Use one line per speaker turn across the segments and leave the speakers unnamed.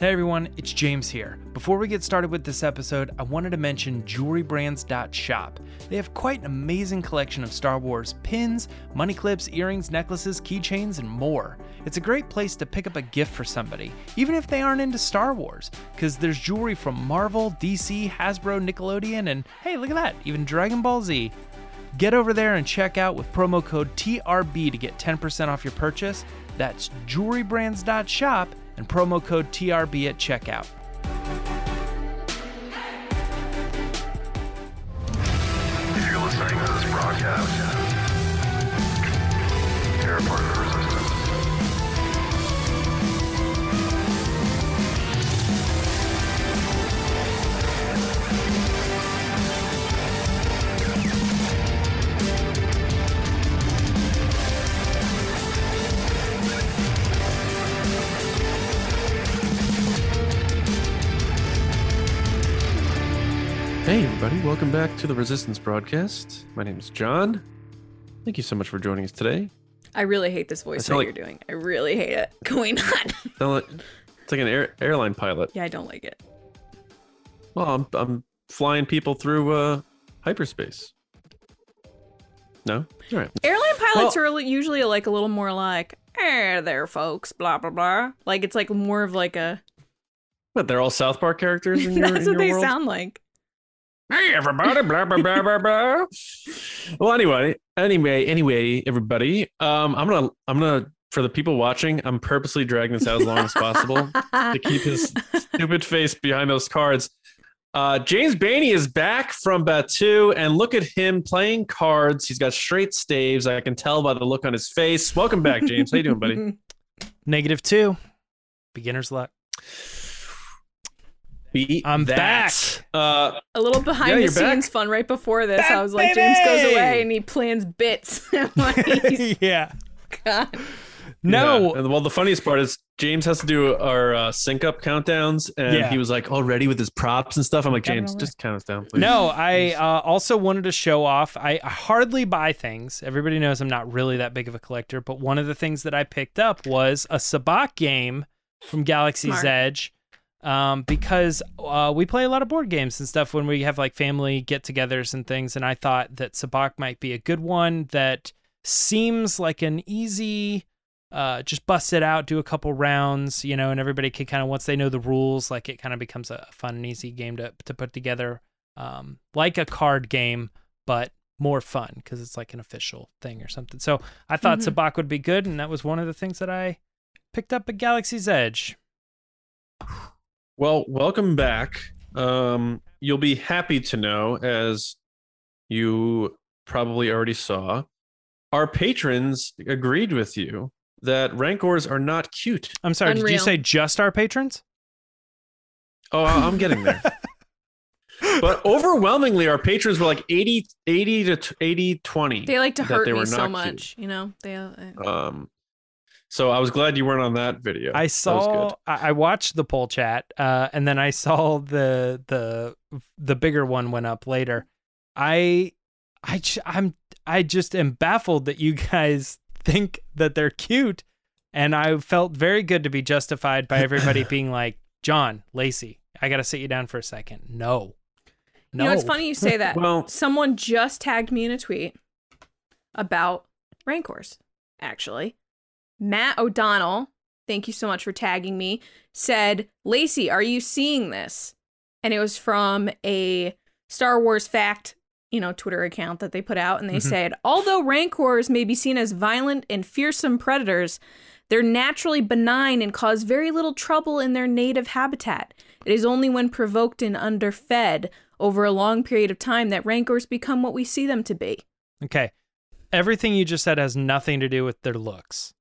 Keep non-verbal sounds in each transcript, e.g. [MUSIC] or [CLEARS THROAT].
Hey everyone, it's James here. Before we get started with this episode, I wanted to mention jewelrybrands.shop. They have quite an amazing collection of Star Wars pins, money clips, earrings, necklaces, keychains, and more. It's a great place to pick up a gift for somebody, even if they aren't into Star Wars, because there's jewelry from Marvel, DC, Hasbro, Nickelodeon, and hey, look at that, even Dragon Ball Z. Get over there and check out with promo code TRB to get 10% off your purchase. That's jewelrybrands.shop and promo code TRB at checkout.
Welcome back to the Resistance broadcast. My name is John. Thank you so much for joining us today.
I really hate this voice that
like-
you're doing. I really hate it [LAUGHS] going on.
Like- It's like an air, airline pilot.
yeah, I don't like it.
Well, I'm, I'm flying people through uh, hyperspace. No? All right.
Airline pilots
Well-
are usually like a little more like, "Eh, there, folks," blah blah blah. Like it's like more of like a.
But they're all South Park characters in [LAUGHS] your,
That's
in
what
your
they
world?
sound like.
Hey, everybody, blah, blah, blah, blah, blah. Well, anyway, anyway, anyway, everybody, um, I'm gonna, I'm gonna, for the people watching, I'm purposely dragging this out as long as possible. to keep his [LAUGHS] stupid face behind those cards. Uh, James Bainey is back from Batuu, and look at him playing cards. He's got straight staves. I can tell by the look on his face. Welcome back, James. How you doing, buddy? [LAUGHS]
Negative two, beginner's luck.
Beat
I'm
that.
back.
Uh,
a little behind
Yeah,
the
you're
scenes
back.
fun right before this.
Back,
I was like, James goes away and he plans bits. [LAUGHS] Like, [LAUGHS]
yeah.
gone.
No.
yeah. And, well, the funniest part is James has to do our uh, sync up countdowns, and
Yeah.
he was like all ready with his props and stuff. I'm like, James, just count us down, please.
No, I uh, also wanted to show off. I hardly buy things. Everybody knows I'm not really that big of a collector, but one of the things that I picked up was a Sabacc game from Galaxy's
Smart.
Edge. Um, because uh, we play a lot of board games and stuff when we have like family get-togethers and things, and I thought that Sabacc might be a good one that seems like an easy, uh, just bust it out, do a couple rounds, you know, and everybody can kind of once they know the rules, like it kind of becomes a fun and easy game to to put together um, like a card game, but more fun because it's like an official thing or something. So I thought
Mhm.
Sabacc would be good, and that was one of the things that I picked up at Galaxy's Edge. [SIGHS] [SIGHS]
Well, welcome back. Um, you'll be happy to know, as you probably already saw, our patrons agreed with you that rancors are not cute.
I'm sorry, did you say just our patrons?
Oh, I- I'm getting there. [LAUGHS] but overwhelmingly, our patrons were like 80, 80 to t- 80, 20.
They like to hurt me so
not
much, you know. They. Uh,
Um, so I was glad you weren't on that video.
I
That was
saw.
good.
I I watched the poll chat, uh, and then I [LAUGHS] saw the the the bigger one went up later. I I I'm I just am baffled that you [LAUGHS] guys think that they're cute, and I felt very good to be justified by everybody [LAUGHS] being like, John Lacey, I got to sit you down for a second. No, no.
You know, it's funny you say that.
Well-
someone just tagged me in a tweet about Rancors, actually. Matt O'Donnell, thank you so much for tagging me, said, Lacey, are you seeing this? And it was from a Star Wars fact, you know, Twitter account that they put out. And they
Mhm.
said, although Rancors may be seen as violent and fearsome predators, they're naturally benign and cause very little trouble in their native habitat. It is only when provoked and underfed over a long period of time that rancors become what we see them to be.
Okay. Everything you just said has nothing to do with their looks.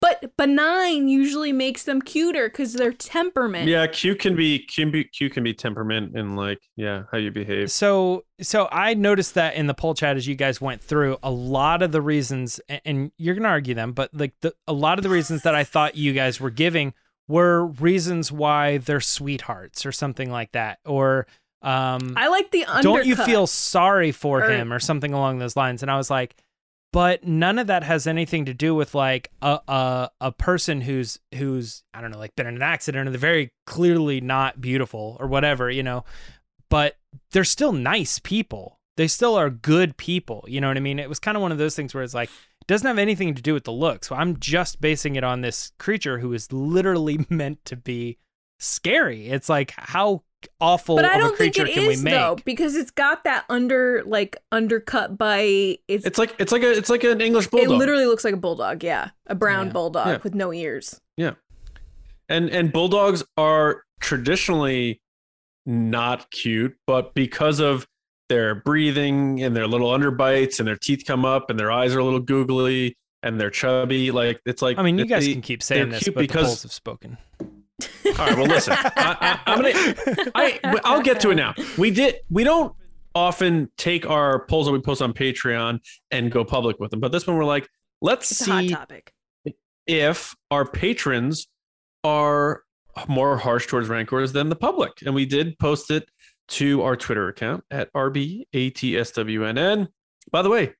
But benign usually makes them cuter because their temperament.
Yeah, Q can be Q can be, Q can be temperament and like yeah how you behave.
So, so I noticed that in the poll chat as you guys went through a lot of the reasons, and you're gonna argue them, but like the, a lot of the reasons that I thought you guys were giving were reasons why they're sweethearts or something like that, or um,
I like the undercut.
don't you feel sorry for
Or-
him or something along those lines? And I was like, but none of that has anything to do with like a a, a person who's who's I don't know like been in an accident or they're very clearly not beautiful or whatever, you know. But they're still nice people. They still are good people. You know what I mean? It was kind of one of those things where it's like it doesn't have anything to do with the looks. So I'm just basing it on this creature who is literally [LAUGHS] meant to be scary. It's like how awful
But I don't think
creature
it
can we make?
though, because it's got that under like undercut by it's,
It's like it's like a it's like an English bulldog.
it literally looks like a bulldog, yeah. A brown
Yeah.
bulldog
Yeah.
with no ears. Yeah.
And and bulldogs are traditionally not cute, but because of their breathing and their little underbites and their teeth come up and their eyes are a little googly and they're chubby, like it's like
I mean, you guys
they-
can keep saying
they're
this,
cute
but the
because-
polls have spoken.
All right, well, listen, I, I, I'm gonna, I, I'll get to it now. We did, we don't often take our polls that we post on Patreon and go public with them, but this one we're like, let's
It's
see
topic.
if our patrons are more harsh towards rancors than the public, and we did post it to our Twitter account at RBATSWNN. By the way,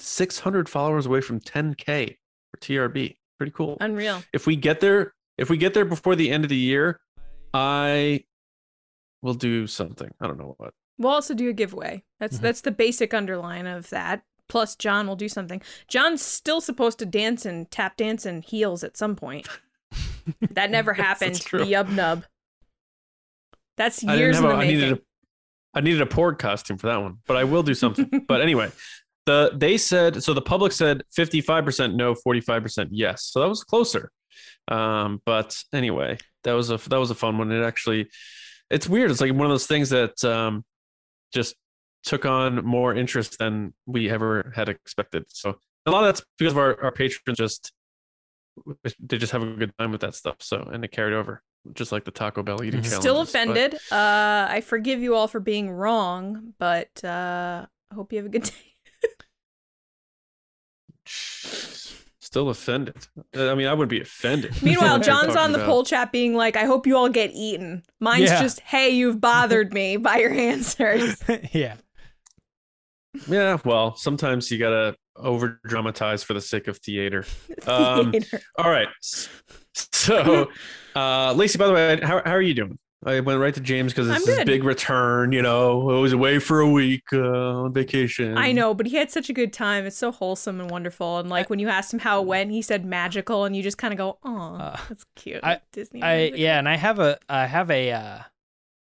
600 followers away from 10k for TRB. Pretty cool
Unreal.
if we get there if we get there before the end of the year i will do something i don't know what
We'll also do a giveaway. That's
Mhm.
that's the basic underline of that. Plus, John will do something. John's still supposed to dance and tap dance and heels at some point. [LAUGHS] That never happened.
true.
The yub nub. That's
i
years in the
a, i
making.
needed a i needed a porg costume for that one but i will do something [LAUGHS] but anyway the they said so the public said 55% no 45% yes so that was closer um but anyway that was a that was a fun one it actually it's weird it's like one of those things that um just took on more interest than we ever had expected so a lot of that's because of our, our patrons just they just have a good time with that stuff so and it carried over just like the taco bell eating
Mhm.
Still offended. Uh, I forgive you all for being wrong, but uh, I hope you have a good [LAUGHS] day.
Still offended. Uh, I mean, I wouldn't be offended. [LAUGHS]
Meanwhile,
What are you
John's on the
about?
poll chat being like, "I hope you all get eaten." Mine's
Yeah.
just, "Hey, you've bothered me [LAUGHS] by your answers." [LAUGHS]
yeah.
Yeah, well, sometimes you gotta over dramatize for the sake of theater. Um,
Theater.
All right. So, uh, Lacey, by the way, how, how are you doing? I went right to James because
I'm
it's his
good.
big return. You know, I was away for a week uh, on vacation.
I know, but he had such a good time. It's so wholesome and wonderful. And like when you asked him how it went, he said magical, and you just kind of go, "Oh,
Uh,
that's cute."
I-
Disney.
I
magical."
yeah, and I have a I have a uh,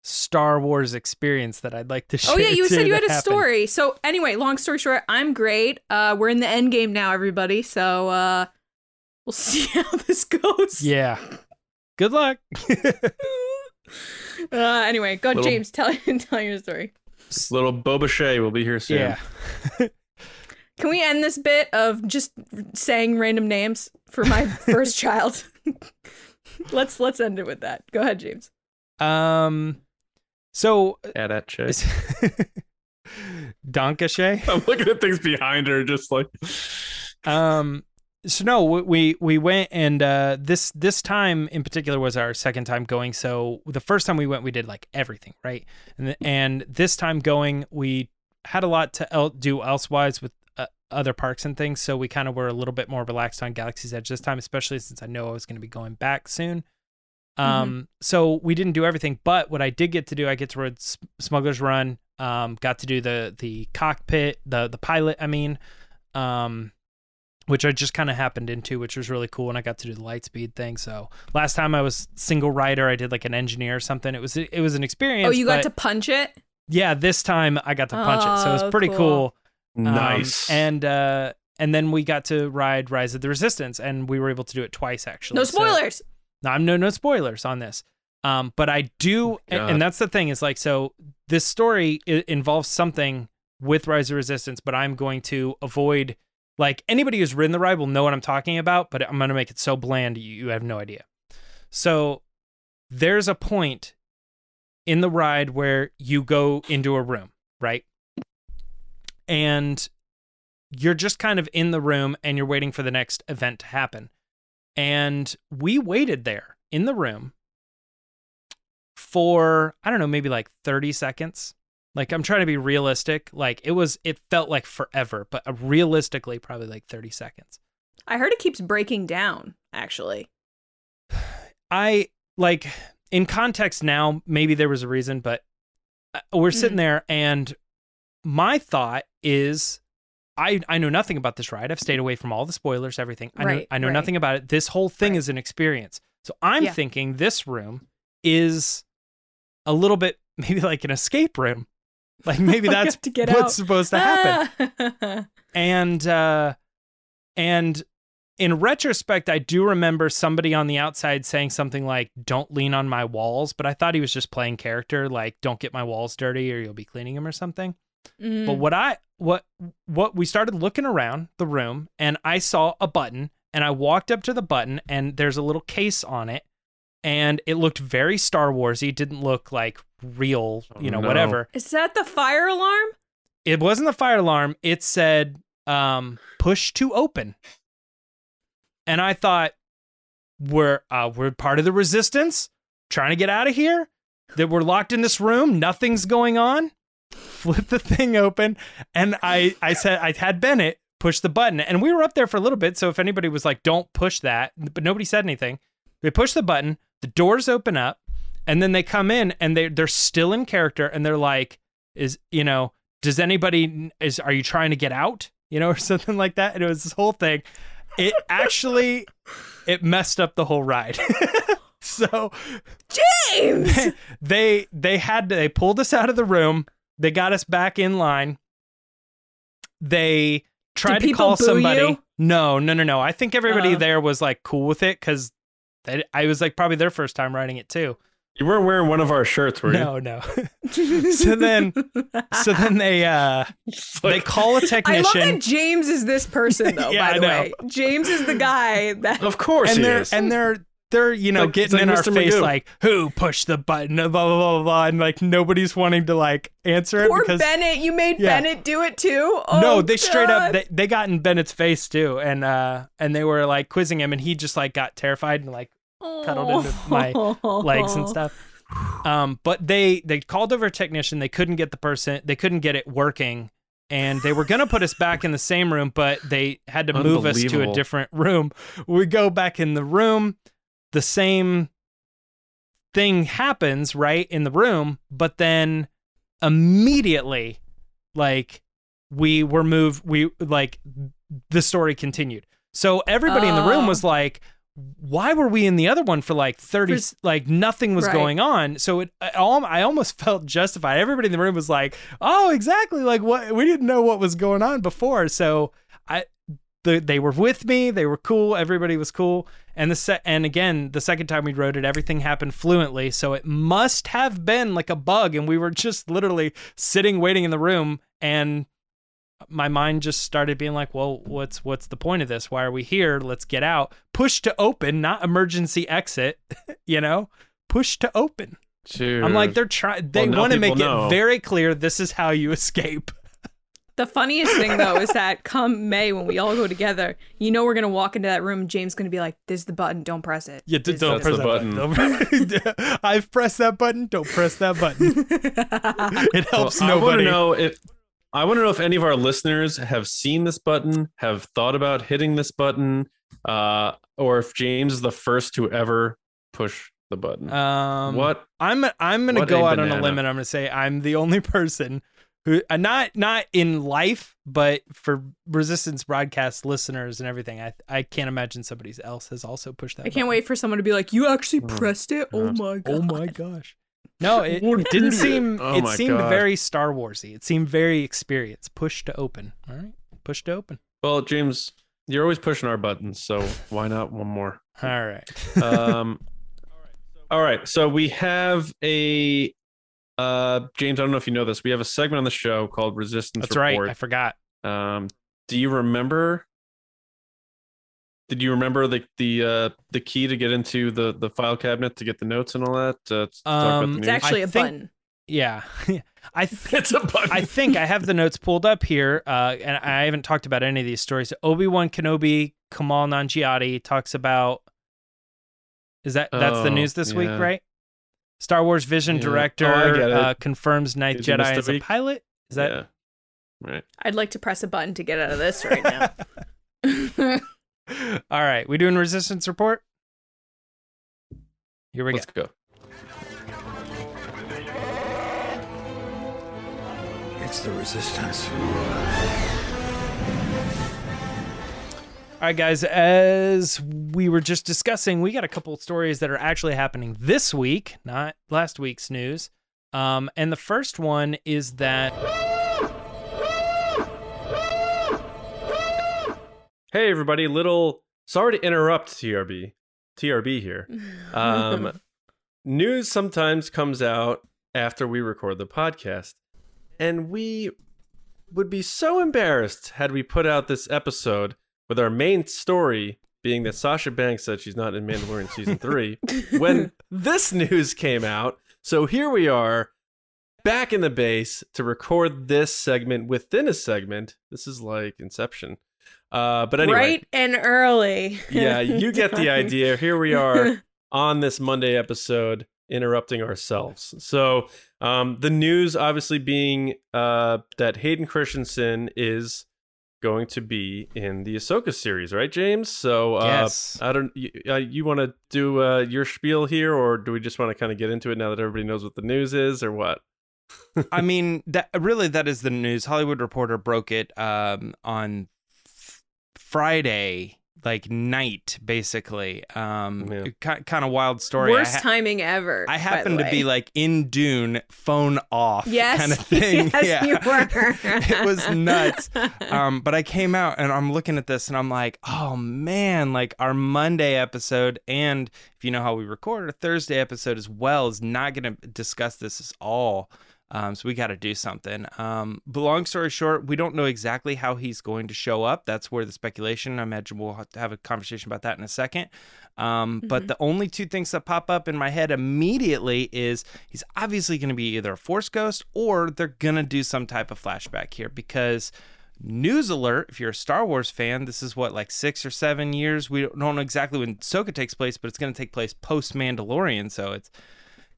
Star Wars experience that I'd like to share.
Oh yeah, you
too
said you had a
happened.
story. So anyway, long story short, I'm great. Uh, we're in the end game now, everybody. So uh, we'll [LAUGHS] see how this goes.
Yeah. Good luck. [LAUGHS]
Uh, anyway, go
Little-
James. [LAUGHS] Tell tell your story.
Little Boba Shay will be here soon.
yeah. [LAUGHS]
Can we end this bit of just saying random names for my [LAUGHS] first child? let's let's end it with that. Go ahead, James.
Um. So.
Add that Shay.
Donkashay.
I'm looking at things behind her, just like.
Um. So no, we we, we went and uh, this this time in particular was our second time going. So the first time we went, we did like everything right, and and this time going, we had a lot to el- do elsewise with uh, other parks and things. So we kind of were a little bit more relaxed on Galaxy's Edge this time, especially since I know I was going to be going back soon. Um, so we didn't do everything, but what I did get to do, I get to ride S- Smuggler's Run. Um, got to do the the cockpit, the the pilot. I mean, um, which I just kind of happened into, which was really cool, and I got to do the light speed thing. So last time I was single rider, I did like an engineer or something. It was it was an experience.
Oh, you got to punch it.
yeah. This time I got to punch it, so it
Oh,
was pretty
cool.
cool. Um,
Nice.
and uh, and then we got to ride Rise of the Resistance, and we were able to do it twice actually.
No
So-
spoilers.
no, I'm no no spoilers on this. Um, but I do, and, and that's the thing is like so. This story i- involves something with Rise of Resistance, but I'm going to avoid like anybody who's ridden the ride will know what I'm talking about. But I'm going to make it so bland you, you have no idea. So there's a point in the ride where you go into a room, right? And you're just kind of in the room and you're waiting for the next event to happen. And we waited there in the room for, I don't know, maybe like 30 seconds. Like I'm trying to be realistic. Like it was it felt like forever, but uh, realistically probably like 30 seconds.
I heard it keeps breaking down, actually. [SIGHS]
I like in context now, maybe there was a reason, but uh, we're sitting
Mhm.
there and my thought is I I know nothing about this ride. I've stayed away from all the spoilers, everything. I know
Right,
I know
right.
nothing about it. This whole thing
Right.
is an experience. So I'm
Yeah.
thinking this room is a little bit [LAUGHS] maybe like an escape room. [LAUGHS] Like maybe [LAUGHS] that's
to get
what's
out.
supposed to happen [LAUGHS] and uh and in retrospect i do remember somebody on the outside saying something like don't lean on my walls but i thought he was just playing character like don't get my walls dirty or you'll be cleaning them or something
Mm.
but what i what what we started looking around the room and i saw a button and i walked up to the button and there's a little case on it and it looked very star warsy didn't look like real you
Oh,
know
no.
whatever
Is that the fire alarm?
it wasn't the fire alarm. It said um, push to open. And I thought we're uh, we're part of the resistance, trying to get out of here. That we're locked in this room, nothing's going on. Flip the thing open, and I I said I had Bennett push the button, and we were up there for a little bit. So if anybody was like, "Don't push that," but nobody said anything. They pushed the button, the doors open up, and then they come in, and they they're still in character, and they're like, "Is you know." does anybody is are you trying to get out you know [LAUGHS] or something like that and it was this whole thing it actually it messed up the whole ride [LAUGHS] so
James! [LAUGHS]
they they had to, they pulled us out of the room they got us back in line they tried to call somebody
you?
no no no no i think everybody
Oh.
there was like cool with it because i was like probably their first time riding it too
You weren't wearing one of our shirts, were you?
no no [LAUGHS] so then so then they uh
It's [LAUGHS]
they
like-
call a
I love that James is this person, though, [LAUGHS]
Yeah,
by the way. James is the guy that.
of course
and
he
they're
is.
and they're they're you know
Like-
getting
like
in our
Mr.
face like who pushed the button blah blah blah blah, blah and like nobody's wanting to like answer it
Poor
because
Bennett. You made
Yeah.
Bennett do it too? Oh,
no they straight up they, they got in Bennett's face too and uh and they were like quizzing him and he just like got terrified and like cuddled into my legs and stuff. Um but they they called over a technician. They couldn't get the person they couldn't get it working. And they were going to put us back in the same room but they had to move us to a different room. We go back in the room. The same thing happens right in the room but then immediately like we were moved we like the story continued. So everybody in the room
Oh.
was like why were we in the other one for like 30
For-
like nothing was
Right.
going on? So it I, I almost [LAUGHS] felt justified. Everybody in the room was like oh exactly like what we didn't know what was going on before. So i the, they were with me they were cool everybody was cool. And the se- and again the second time we wrote it everything happened fluently. So it must have been like a bug and we were just literally sitting waiting in the room and my mind just started being like, well, what's what's the point of this? Why are we here? Let's get out. Push to open, not emergency exit, [LAUGHS] you know? Push to open.
Dude.
I'm like they're trying they
Well,
want to make
people
it very clear this is how you escape. [LAUGHS]
The funniest thing though is that come May when we all go together, you know we're gonna walk into that room. and James gonna be like, "This is the button. Don't press it."
Yeah, d- don't press
the
that button. Don't- [LAUGHS] I've pressed that button. Don't press that button. It
Well,
helps
I want
nobody.
to know if I want to know if any of our listeners have seen this button, have thought about hitting this button, uh, or if James is the first to ever push the button.
Um,
what?
I'm I'm gonna go
a
out on a limb and I'm gonna say I'm the only [LAUGHS] person who uh, not not in life, but for resistance broadcast listeners and everything, I I can't imagine somebody else has also pushed that.
I can't wait for someone to be like, "You actually
Oh,
pressed it? Oh my god!"
Oh my gosh. No, it, it didn't seem.
Oh
it seemed
God.
very Star Warsy. It seemed very experienced. Push to open. All right, push to open.
Well, James, you're always pushing our buttons, so why not one more?
All right.
Um, all right, so we have a uh, James. I don't know if you know this. We have a segment on the show called Resistance
That's right. I forgot.
Um, do you remember? Did you remember the the uh, the key to get into the the file cabinet to get the notes and all that? Uh, to talk about
Um,
the
It's actually
I
a
think-
button.
Yeah, [LAUGHS] I. [LAUGHS] Th-
it's a button.
I think I have the notes pulled up here, uh, and I haven't talked about any of these stories. Obi Wan Kenobi, Kumail Nanjiani talks about. Is that that's the
Oh,
news this week, right? Star Wars Vision
Yeah.
director
Oh, I get it.
uh, confirms Ninth
Did
Jedi as a
week?
pilot. Is that
yeah. right?
I'd like to press a button to get out of this right now. [LAUGHS] [LAUGHS]
all right? We doing resistance report? Here we go.
Let's go.
It's the resistance.
All right, guys, as we were just discussing, we got a couple of stories that are actually happening this week, not last week's news. Um, and the first one is that
Hey everybody, little sorry to interrupt TRB. TRB here. [LAUGHS] Um news sometimes comes out after we record the podcast. And we would be so embarrassed had we put out this episode with our main story being that Sasha Banks said she's not in Mandalorian season [LAUGHS] 3 when this news came out. So here we are back in the base to record this segment within a segment. This is like Inception. Uh, but anyway,
Right and early. [LAUGHS]
yeah, you get the idea. Here we are [LAUGHS] on this Monday episode, interrupting ourselves. So, um, the news obviously being uh, that Hayden Christensen is going to be in the Ahsoka series, right, James? So, uh,
Yes.
I don't. You, uh, you want to do uh, your spiel here, or do we just want to kind of get into it now that everybody knows what the news is, or what?
I [LAUGHS] mean, that really that is the news. Hollywood Reporter broke it um, on f- Friday, like night, basically. Um,
Yeah.
kind of wild story.
Worst
ha-
timing ever.
I
by
happened
the
to be like in Dune, phone off,
yes,
kind of [LAUGHS] thing.
Yes,
yeah.
you were. [LAUGHS]
it was nuts. [LAUGHS] Um, but I came out and I'm looking at this and I'm like, oh man, like our Monday episode, and if you know how we record, a Thursday episode as well is not going to discuss this at all. Um, so we got to do something. Um, but long story short, we don't know exactly how he's going to show up. That's where the speculation. I imagine we'll have to have a conversation about that in a second. Um, But the only two things that pop up in my head immediately is he's obviously going to be either a Force ghost or they're going to do some type of flashback here because. News alert! If you're a Star Wars fan, this is what like six or seven years. We don't know exactly when Ahsoka takes place, but it's going to take place post Mandalorian, so it's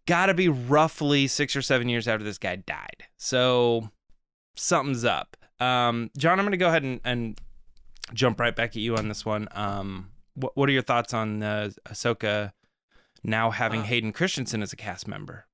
got to be roughly six or seven years after this guy died. So something's up. Um, John, I'm going to go ahead and, and jump right back at you on this one. Um, what, what are your thoughts on uh, Ahsoka now having
Uh,
Hayden Christensen as a cast member?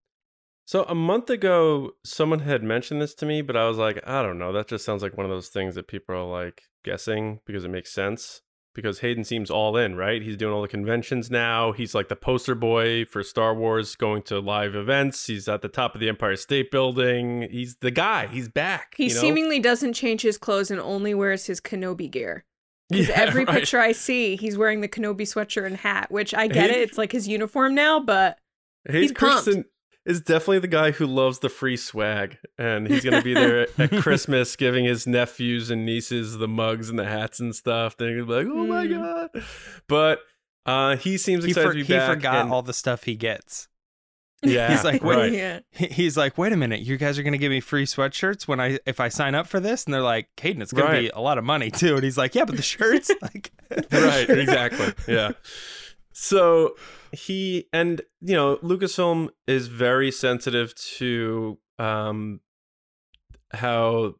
So a month ago, someone had mentioned this to me, but I was like, I don't know. That just sounds like one of those things that people are like guessing because it makes sense. Because Hayden seems all in, right? He's doing all the conventions now. He's like the poster boy for Star Wars, going to live events. He's at the top of the Empire State Building. He's the guy. He's back.
He
you know?
seemingly doesn't change his clothes and only wears his Kenobi gear. [LAUGHS] Because
Yeah,
every
right.
picture I see, he's wearing the Kenobi sweatshirt and hat, which I get
Hayden-
it. It's like his uniform now, but
Hayden
He's pumped.
Christensen is definitely the guy who loves the free swag, and he's gonna be there [LAUGHS] at Christmas giving his nephews and nieces the mugs and the hats and stuff. They're gonna be like, "Oh my
Mm.
god!" But uh, he seems
He,
excited
for-
to be
he
back.
forgot
and-
all the stuff he gets. [LAUGHS]
Yeah,
He's like, wait,
right.
yeah.
He's like, wait a minute, you guys are gonna give me free sweatshirts when I if I sign up for this, and they're like, Caden, it's gonna be a lot of money too, and he's like, yeah, but the shirts, [LAUGHS] like,
right exactly yeah so he and you know lucasfilm is very sensitive to um how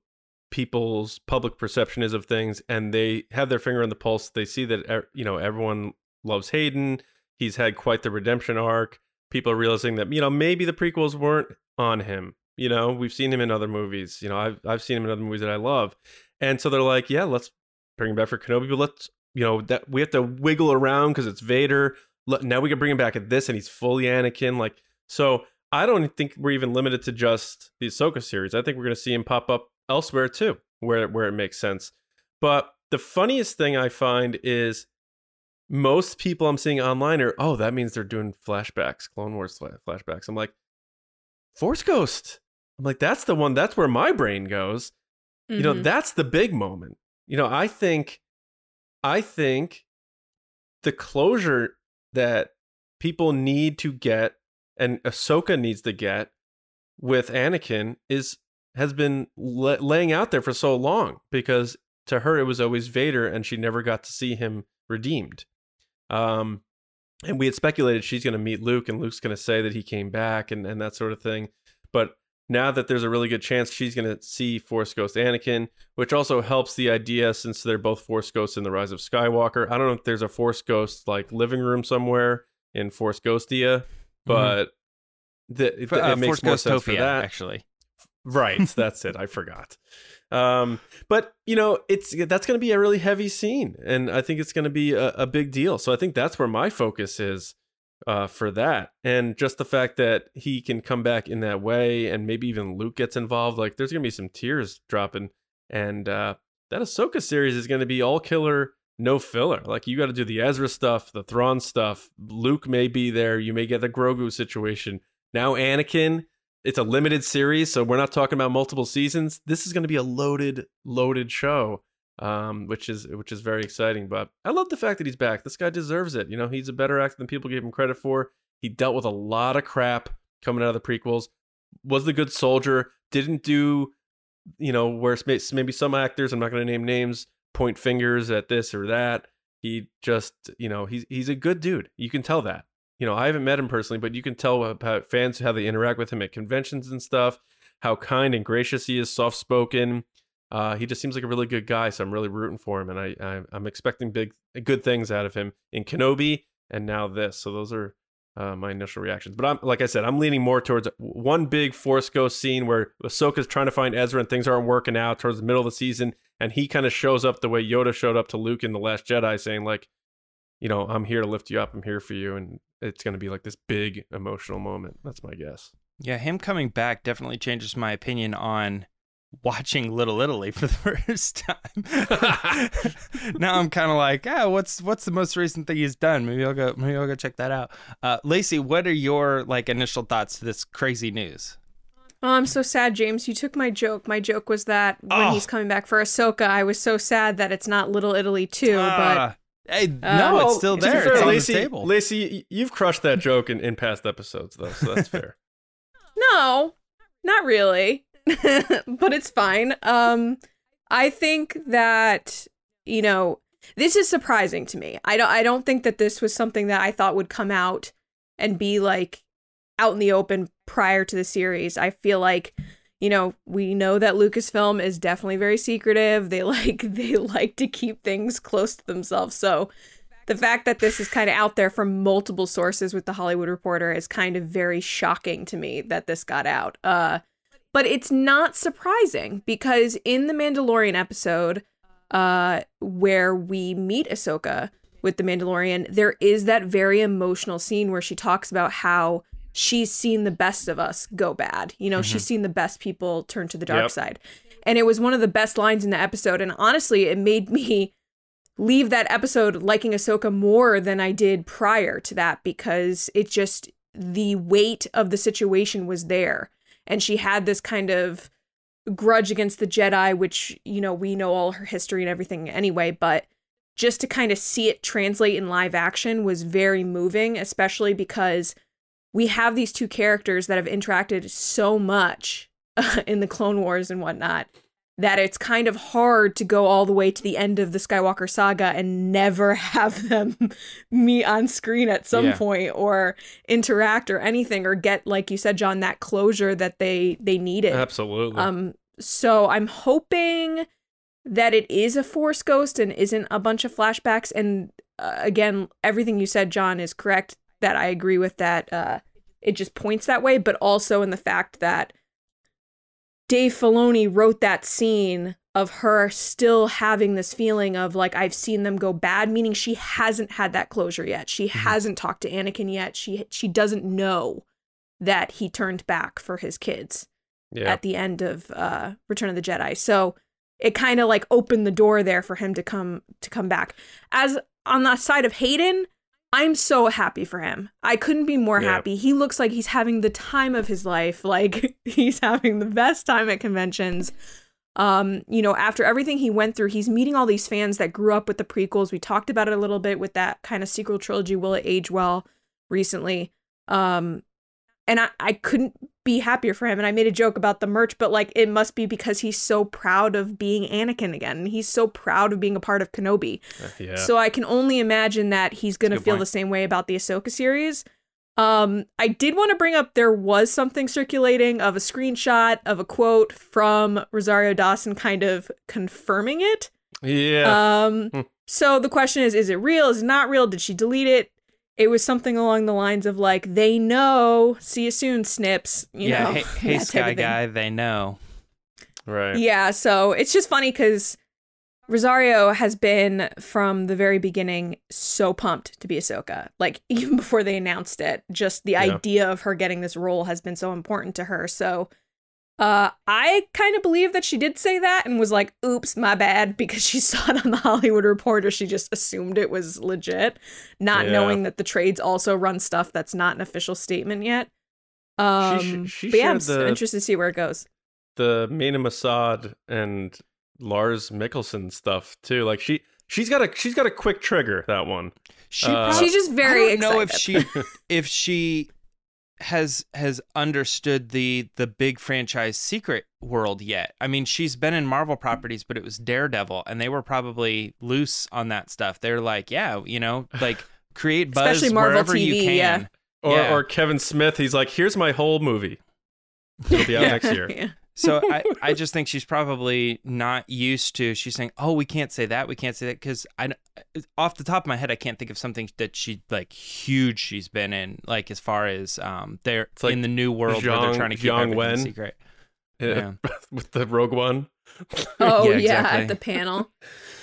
people's public perception is of things and they have their finger on the pulse. They see that e- you know everyone loves hayden. He's had quite the redemption arc. People are realizing that you know maybe the prequels weren't on him. You know we've seen him in other movies. You know i've, I've seen him in other movies that i love. And so they're like yeah let's bring him back for kenobi but let's you know that we have to wiggle around because it's vader. Now we can bring him back at this and he's fully anakin like so i don't think we're even limited to just the ahsoka series. I think we're going to see him pop up elsewhere too where where it makes sense. But the funniest thing i find is most people i'm seeing online are oh that means they're doing flashbacks clone wars flashbacks. I'm like force ghost. I'm like that's the one that's where my brain goes. You know
Mhm.
that's the big moment. You know i think i think the closure that people need to get and ahsoka needs to get with anakin is has been la- laying out there for so long because to her it was always vader and she never got to see him redeemed um and we had speculated she's going to meet Luke and Luke's going to say that he came back and, and that sort of thing. But now that there's a really good chance she's going to see Force Ghost Anakin, which also helps the idea since they're both Force Ghosts in The Rise of Skywalker. I don't know if there's a Force Ghost like living room somewhere in Force Ghostia, but the, it,
Uh,
it makes
Force
more
Ghost
sense for that.
actually.
Right, [LAUGHS] that's it. I forgot. Um, but you know, it's that's going to be a really heavy scene, and I think it's going to be a, a big deal. So I think that's where my focus is uh, for that, and just the fact that he can come back in that way, and maybe even Luke gets involved. Like, there's going to be some tears dropping, and uh, that Ahsoka series is going to be all killer, no filler. Like, you got to do the Ezra stuff, the Thrawn stuff. Luke may be there. You may get the Grogu situation. Now Anakin it's a limited series, so we're not talking about multiple seasons. This is going to be a loaded, loaded show, um, which is which is very exciting. But I love the fact that he's back. This guy deserves it. You know, he's a better actor than people gave him credit for. He dealt with a lot of crap coming out of the prequels. Was the good soldier. Didn't do, you know, where maybe some actors I'm not going to name names point fingers at this or that. He just, you know, he's he's a good dude. You can tell that you know, I haven't met him personally, but you can tell about fans how they interact with him at conventions and stuff, how kind and gracious he is, soft spoken. Uh, he just seems like a really good guy, so I'm really rooting for him, and I, I I'm expecting big good things out of him in Kenobi and now this. So those are uh, my initial reactions. But I'm like I said, I'm leaning more towards one big Force Ghost scene where Ahsoka's trying to find Ezra and things aren't working out towards the middle of the season, and he kind of shows up the way Yoda showed up to Luke in the Last Jedi, saying like, you know, I'm here to lift you up, I'm here for you, and it's going to be like this big emotional moment. That's my guess.
Yeah, him coming back definitely changes my opinion on watching Little Italy for the [LAUGHS] first time. [LAUGHS] now I'm kind of like, ah, what's what's the most recent thing he's done? Maybe I'll go. Maybe I'll go check that out. Uh, Lacey, what are your like initial thoughts to this crazy news?
Oh, I'm so sad, James. You took my joke. My joke was that when
Oh.
he's coming back for Ahsoka, I was so sad that it's not Little Italy too. but
Ah, hey, no,
Uh,
it's still there.
fair,
it's on
Lacey,
the table.
Lacey, you've crushed that joke in, in past episodes, though, so that's [LAUGHS] fair.
No, not really. [LAUGHS] but it's fine. Um I think that you know, this is surprising to me. I don't I don't think that this was something that I thought would come out and be like out in the open prior to the series. I feel like you know, we know that Lucasfilm is definitely very secretive. They [LAUGHS] like they like to keep things close to themselves. So the fact that this is kind of out there from multiple sources with the Hollywood Reporter is kind of very shocking to me that this got out. Uh, but it's not surprising because in the Mandalorian episode, uh, where we meet Ahsoka with the Mandalorian, there is that very emotional scene where she talks about how she's seen the best of us go bad. You know, she's seen the best people turn to the dark
Yep.
side. And it was one of the best lines in the episode. And honestly, it made me leave that episode liking Ahsoka more than I did prior to that because it just the weight of the situation was there. And she had this kind of grudge against the Jedi, which, you know, we know all her history and everything anyway, but just to kind of see it translate in live action was very moving, especially because we have these two characters that have interacted so much [LAUGHS] in the Clone Wars and whatnot that it's kind of hard to go all the way to the end of the Skywalker saga and never [LAUGHS] have them meet on screen at some
Yeah.
point or interact or anything or get like you said John that closure that they they needed.
Absolutely.
Um so I'm hoping that it is a force ghost and isn't a bunch of flashbacks and uh, again everything you said John is correct that I agree with that uh it just points that way but also in the fact that Dave Filoni wrote that scene of her still having this feeling of like I've seen them go bad meaning she hasn't had that closure yet. She hasn't talked to Anakin yet. She she doesn't know that he turned back for his kids
yeah.
at the end of uh Return of the Jedi. So it kind of like opened the door there for him to come to come back. As on the side of Hayden, I'm so happy for him. I couldn't be more
Yeah.
happy. He looks like he's having the time of his life. [LAUGHS] Like he's having the best time at conventions. Um, you know, after everything he went through, he's meeting all these fans that grew up with the prequels. We talked about it a little bit with that kind of sequel trilogy, Will It Age Well, recently. Um, and I, I couldn't be happier for him. And I made a joke about the merch, but like it must be because he's so proud of being Anakin again. And he's so proud of being a part of Kenobi.
Yeah.
So I can only imagine that he's gonna feel
point.
the same way about the Ahsoka series. Um, I did want to bring up there was something circulating of a screenshot of a quote from Rosario Dawson kind of confirming it.
yeah.
Um,
Hmm.
so the question is, is it real? Is it not real? Did she delete it? It was something along the lines of like, they know. See you soon, Snips. You
yeah,
know,
hey, [LAUGHS] hey Sky. Guy, they know.
right.
Yeah, so it's just funny because Rosario has been from the very beginning so pumped to be Ahsoka. Like [LAUGHS] even before they announced it, just the
Yeah.
idea of her getting this role has been so important to her. So uh I kind of believe that she did say that and was like, oops, my bad, [LAUGHS] because she saw it on the [LAUGHS] Hollywood Reporter. She just assumed it was legit, not
Yeah.
knowing that the trades also run stuff that's not an official statement yet. Um,
she
but yeah, I'm
the-
interested to see where it goes.
The Mena Massoud and Lars Mikkelsen stuff too. Like she she's got a she's got a quick trigger that one.
She
Uh,
She's just very
I don't know if she [LAUGHS] if she has has understood the the big franchise secret world yet. I mean, she's been in Marvel properties, but it was Daredevil, and they were probably loose on that stuff. They're like, yeah, you know, [LAUGHS] like create buzz
Especially Marvel
wherever you can.
yeah.
Or
Yeah.
or Kevin Smith, he's like, here's my whole movie. It'll be out [LAUGHS] next year.
Yeah.
So [LAUGHS] I, I just think she's probably not used to. She's saying, "Oh, we can't say that. We can't say that," because I, off the top of my head, I can't think of something that she like huge she's been in, like as far as um, they're
like
in the new world where they're trying to keep
Zhang
everything
Wen.
secret.
Yeah.
Yeah. [LAUGHS]
With the Rogue One. [LAUGHS]
Oh
Yeah,
yeah,
exactly.
at the panel.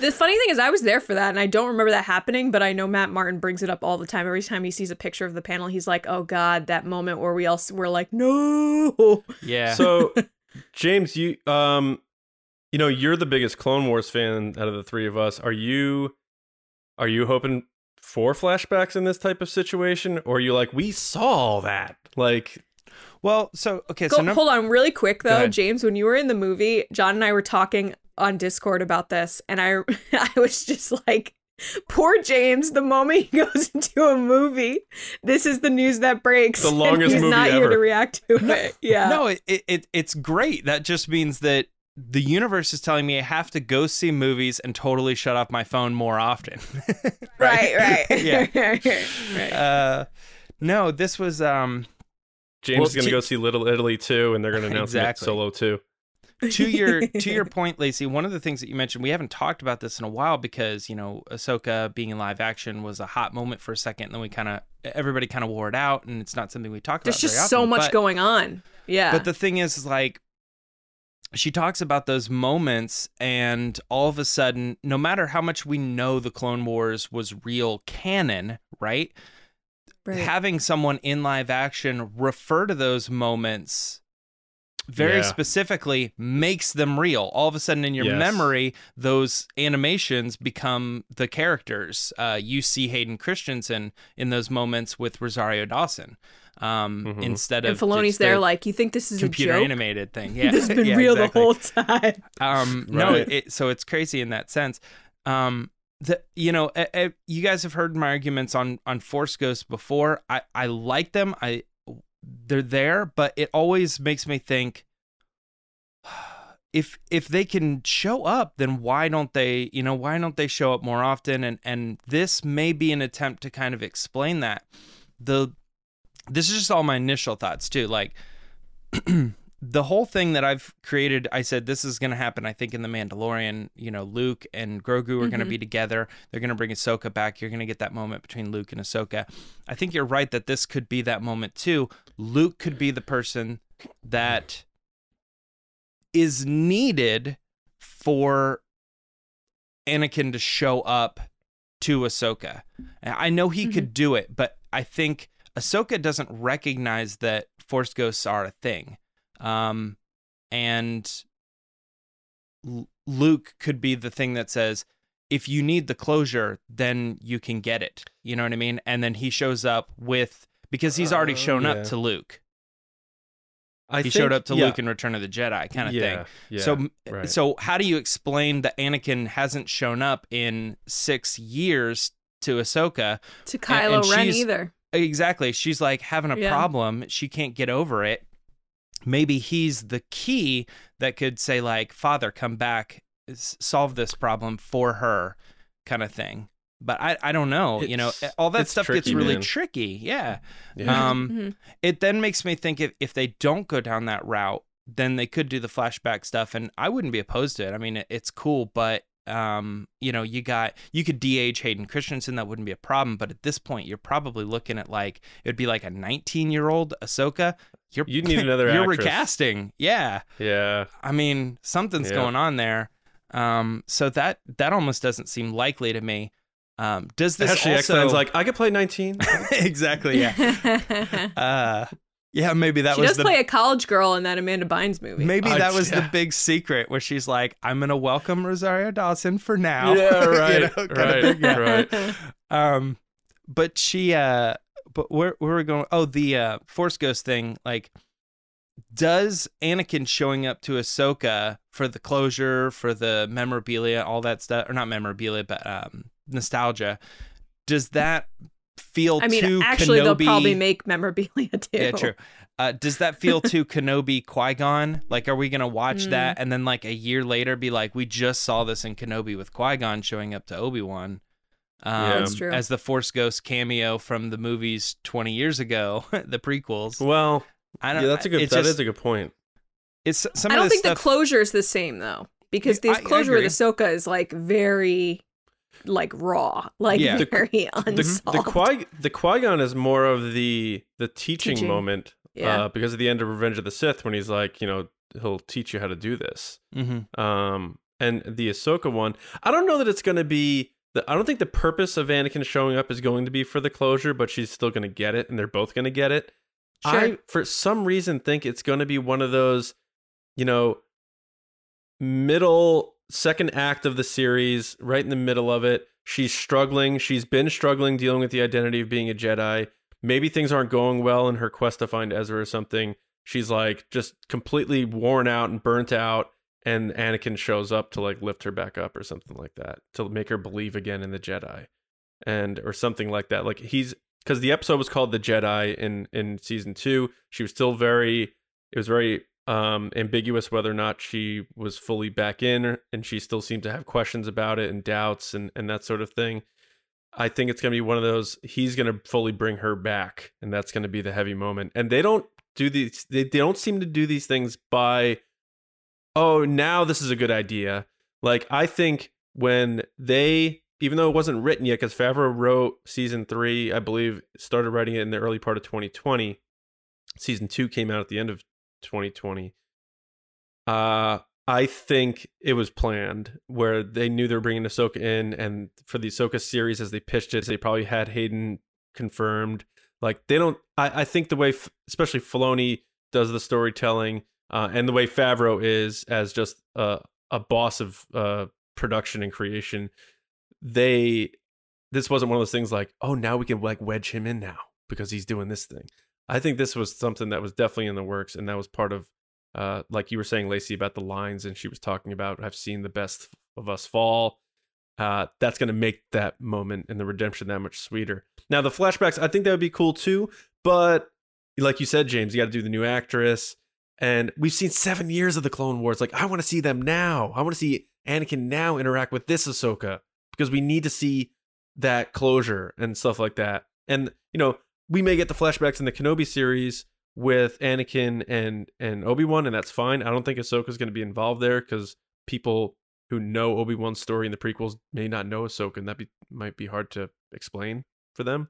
The funny thing is, I was there for that, and I don't remember that happening. But I know Matt Martin brings it up all the time. Every time he sees a picture of the panel, he's like, "Oh God, that moment where we all were like, no."
Yeah.
So James, you um you know, you're the biggest Clone Wars fan out of the three of us. Are you are you hoping for flashbacks in this type of situation? Or are you like, we saw all that? Like
well, so okay,
Go,
so no,
hold on, really quick though. James. When you were in the movie, John and I were talking on Discord about this, and I [LAUGHS] I was just like. [LAUGHS] Poor James, the moment he [LAUGHS] goes into a movie, this is the news that breaks.
The longest
he's
movie
not here
ever.
to react to it. [LAUGHS] Yeah.
no, it, it, it it's great. That just means that the universe is telling me I have to go see movies and totally shut off my phone more often.
right, right.
Yeah.
right.
uh, no, this was um.
James
Well,
is gonna
to-
go see Little Italy too, and they're gonna announce
Exactly.
solo too.
To your to your [LAUGHS] point, Lacey, one of the things that you mentioned, we haven't talked about this in a while because you know Ahsoka being in live action was a hot moment for a second, and then we kind of everybody kind of wore it out, and it's not something we talked
There's
about.
There's
just
so
often,
much
but-
going on. Yeah.
But the thing is, is like she talks about those moments, and all of a sudden, no matter how much we know the Clone Wars was real canon, right?
Right.
Having someone in live action refer to those moments very
Yeah.
specifically makes them real. All of a sudden, in your
Yes.
memory, those animations become the characters. Uh, you see Hayden Christensen in those moments with Rosario Dawson um,
Mhm.
instead
and
of
Filoni's
just
there like, you think this is a
computer
joke?
animated thing. [LAUGHS] Yeah,
this has been [LAUGHS]
Yeah,
real
exactly.
the whole time.
Um, no,
Right.
it, so it's crazy in that sense. Um, the you know, you guys have heard my arguments on on Force Ghosts before. I I like them. I they're there, but it always makes me think. [SIGHS] If if they can show up, then why don't they? You know, why don't they show up more often? And and this may be an attempt to kind of explain that. The this is just all my initial thoughts too. Like [CLEARS THROAT] the whole thing that I've created, I said this is going to happen. I think in the Mandalorian, you know, Luke and Grogu are going to
mm-hmm.
be together. They're going to bring Ahsoka back. You're going to get that moment between Luke and Ahsoka. I think you're right that this could be that moment too. Luke could be the person that is needed for Anakin to show up to Ahsoka. I know he could mm-hmm. do it, but I think Ahsoka doesn't recognize that Force ghosts are a thing. Um, and L- Luke could be the thing that says, if you need the closure, then you can get it. You know what I mean? And then he shows up with, because he's already
Oh,
shown
yeah.
up to Luke.
I
he
think,
showed up to
yeah,
Luke in Return of the Jedi kind of
yeah,
thing.
Yeah,
so
right.
so how do you explain that Anakin hasn't shown up in 6 years to Ahsoka
To Kylo
and
Ren
she's-
either.
exactly. She's like having a
Yeah.
problem. She can't get over it. Maybe he's the key that could say like, "Father, come back, solve this problem for her," kind of thing. But I, I don't know. you know, all that
it's
stuff gets really
man.
tricky. Yeah.
Yeah.
Um,
Mhm.
it then makes me think if, if they don't go down that route, then they could do the flashback stuff, and I wouldn't be opposed to it. I mean, it, it's cool, but um, you know, you got you could de-age Hayden Christensen, that wouldn't be a problem. But at this point, you're probably looking at like it'd be like a 19 year old Ahsoka. You're
You'd need another [LAUGHS]
You're
actress.
recasting, yeah.
yeah.
I mean, something's
Yeah.
going on there. Um, so that that almost doesn't seem likely to me. Um, does this
Actually,
also
X-Men's like, I could play 19. [LAUGHS] [LAUGHS]
exactly? Yeah. Uh, yeah, maybe that
she
was
does
the
play a college girl in that Amanda Bynes movie.
maybe
I-
that was the big secret where she's like, "I'm gonna welcome Rosario Dawson for now."
Yeah,
You
right,
know,
right,
thing. Yeah.
right.
Um, but she, uh, but where where are we going? Oh, the uh, Force Ghost thing. Like, does Anakin showing up to Ahsoka for the closure, for the memorabilia, all that stuff, or not memorabilia, but um, nostalgia? Does that feel
I mean,
too
actually, they'll probably make memorabilia [LAUGHS] too.
yeah, true. Uh, does that feel too [LAUGHS] Kenobi Qui Gon? Like, are we gonna watch
Mm.
that and then like a year later be like, we just saw this in Kenobi with Qui Gon showing up to Obi Wan? Um,
Yeah.
That's true.
As the Force Ghost cameo from the movies twenty years ago, [LAUGHS] the prequels.
Well,
I don't.
yeah, that's a good.
It's
That is
just,
a good point.
It's some
I don't
this
think
stuff.
the closure is the same though, because the
I- I
closure with
agree.
Ahsoka is like very, like raw, like
Yeah.
Very
The
unsolved.
the Qui the Qui Gon is more of the the teaching,
Teaching.
moment.
Yeah.
Uh, because at the end of Revenge of the Sith, when he's like, you know, he'll teach you how to do this.
Mhm.
Um, and the Ahsoka one, I don't know that it's going to be. The, I don't think the purpose of Anakin showing up is going to be for the closure, but she's still going to get it, and they're both going to get it.
Sure.
I, for some reason, think it's going to be one of those, you know, middle second act of the series, right in the middle of it. She's struggling. She's been struggling dealing with the identity of being a Jedi. Maybe things aren't going well in her quest to find Ezra or something. She's like just completely worn out and burnt out. And Anakin shows up to like lift her back up or something like that to make her believe again in the Jedi, and or something like that. Like he's because the episode was called the Jedi in in season two. She was still very it was very um ambiguous whether or not she was fully back in and she still seemed to have questions about it and doubts and and that sort of thing i think it's going to be one of those he's going to fully bring her back and that's going to be the heavy moment and they don't do these they, they don't seem to do these things by oh now this is a good idea like i think when they even though it wasn't written yet because favreau wrote season three i believe started writing it in the early part of 2020 season two came out at the end of 2020. Uh, I think it was planned where they knew they were bringing Ahsoka in, and for the Ahsoka series, as they pitched it, they probably had Hayden confirmed. Like they don't. I, I think the way, especially Filoni does the storytelling, uh, and the way Favreau is as just a a boss of uh, production and creation, they this wasn't one of those things like, oh, now we can like wedge him in now because he's doing this thing. I think this was something that was definitely in the works, and that was part of, uh, like you were saying, Lacey, about the lines, and she was talking about, I've seen the best of us fall. Uh, that's going to make that moment and the redemption that much sweeter. Now, the flashbacks, I think that would be cool too, but like you said, James, you got to do the new actress, and we've seen seven years of the Clone Wars. Like, I want to see them now. I want to see Anakin now interact with this Ahsoka because we need to see that closure and stuff like that. And you know, we may get the flashbacks in the Kenobi series with Anakin and and Obi Wan, and that's fine. I don't think Ahsoka's going to be involved there because people who know Obi Wan's story in the prequels may not know Ahsoka, and that be might be hard to explain for them.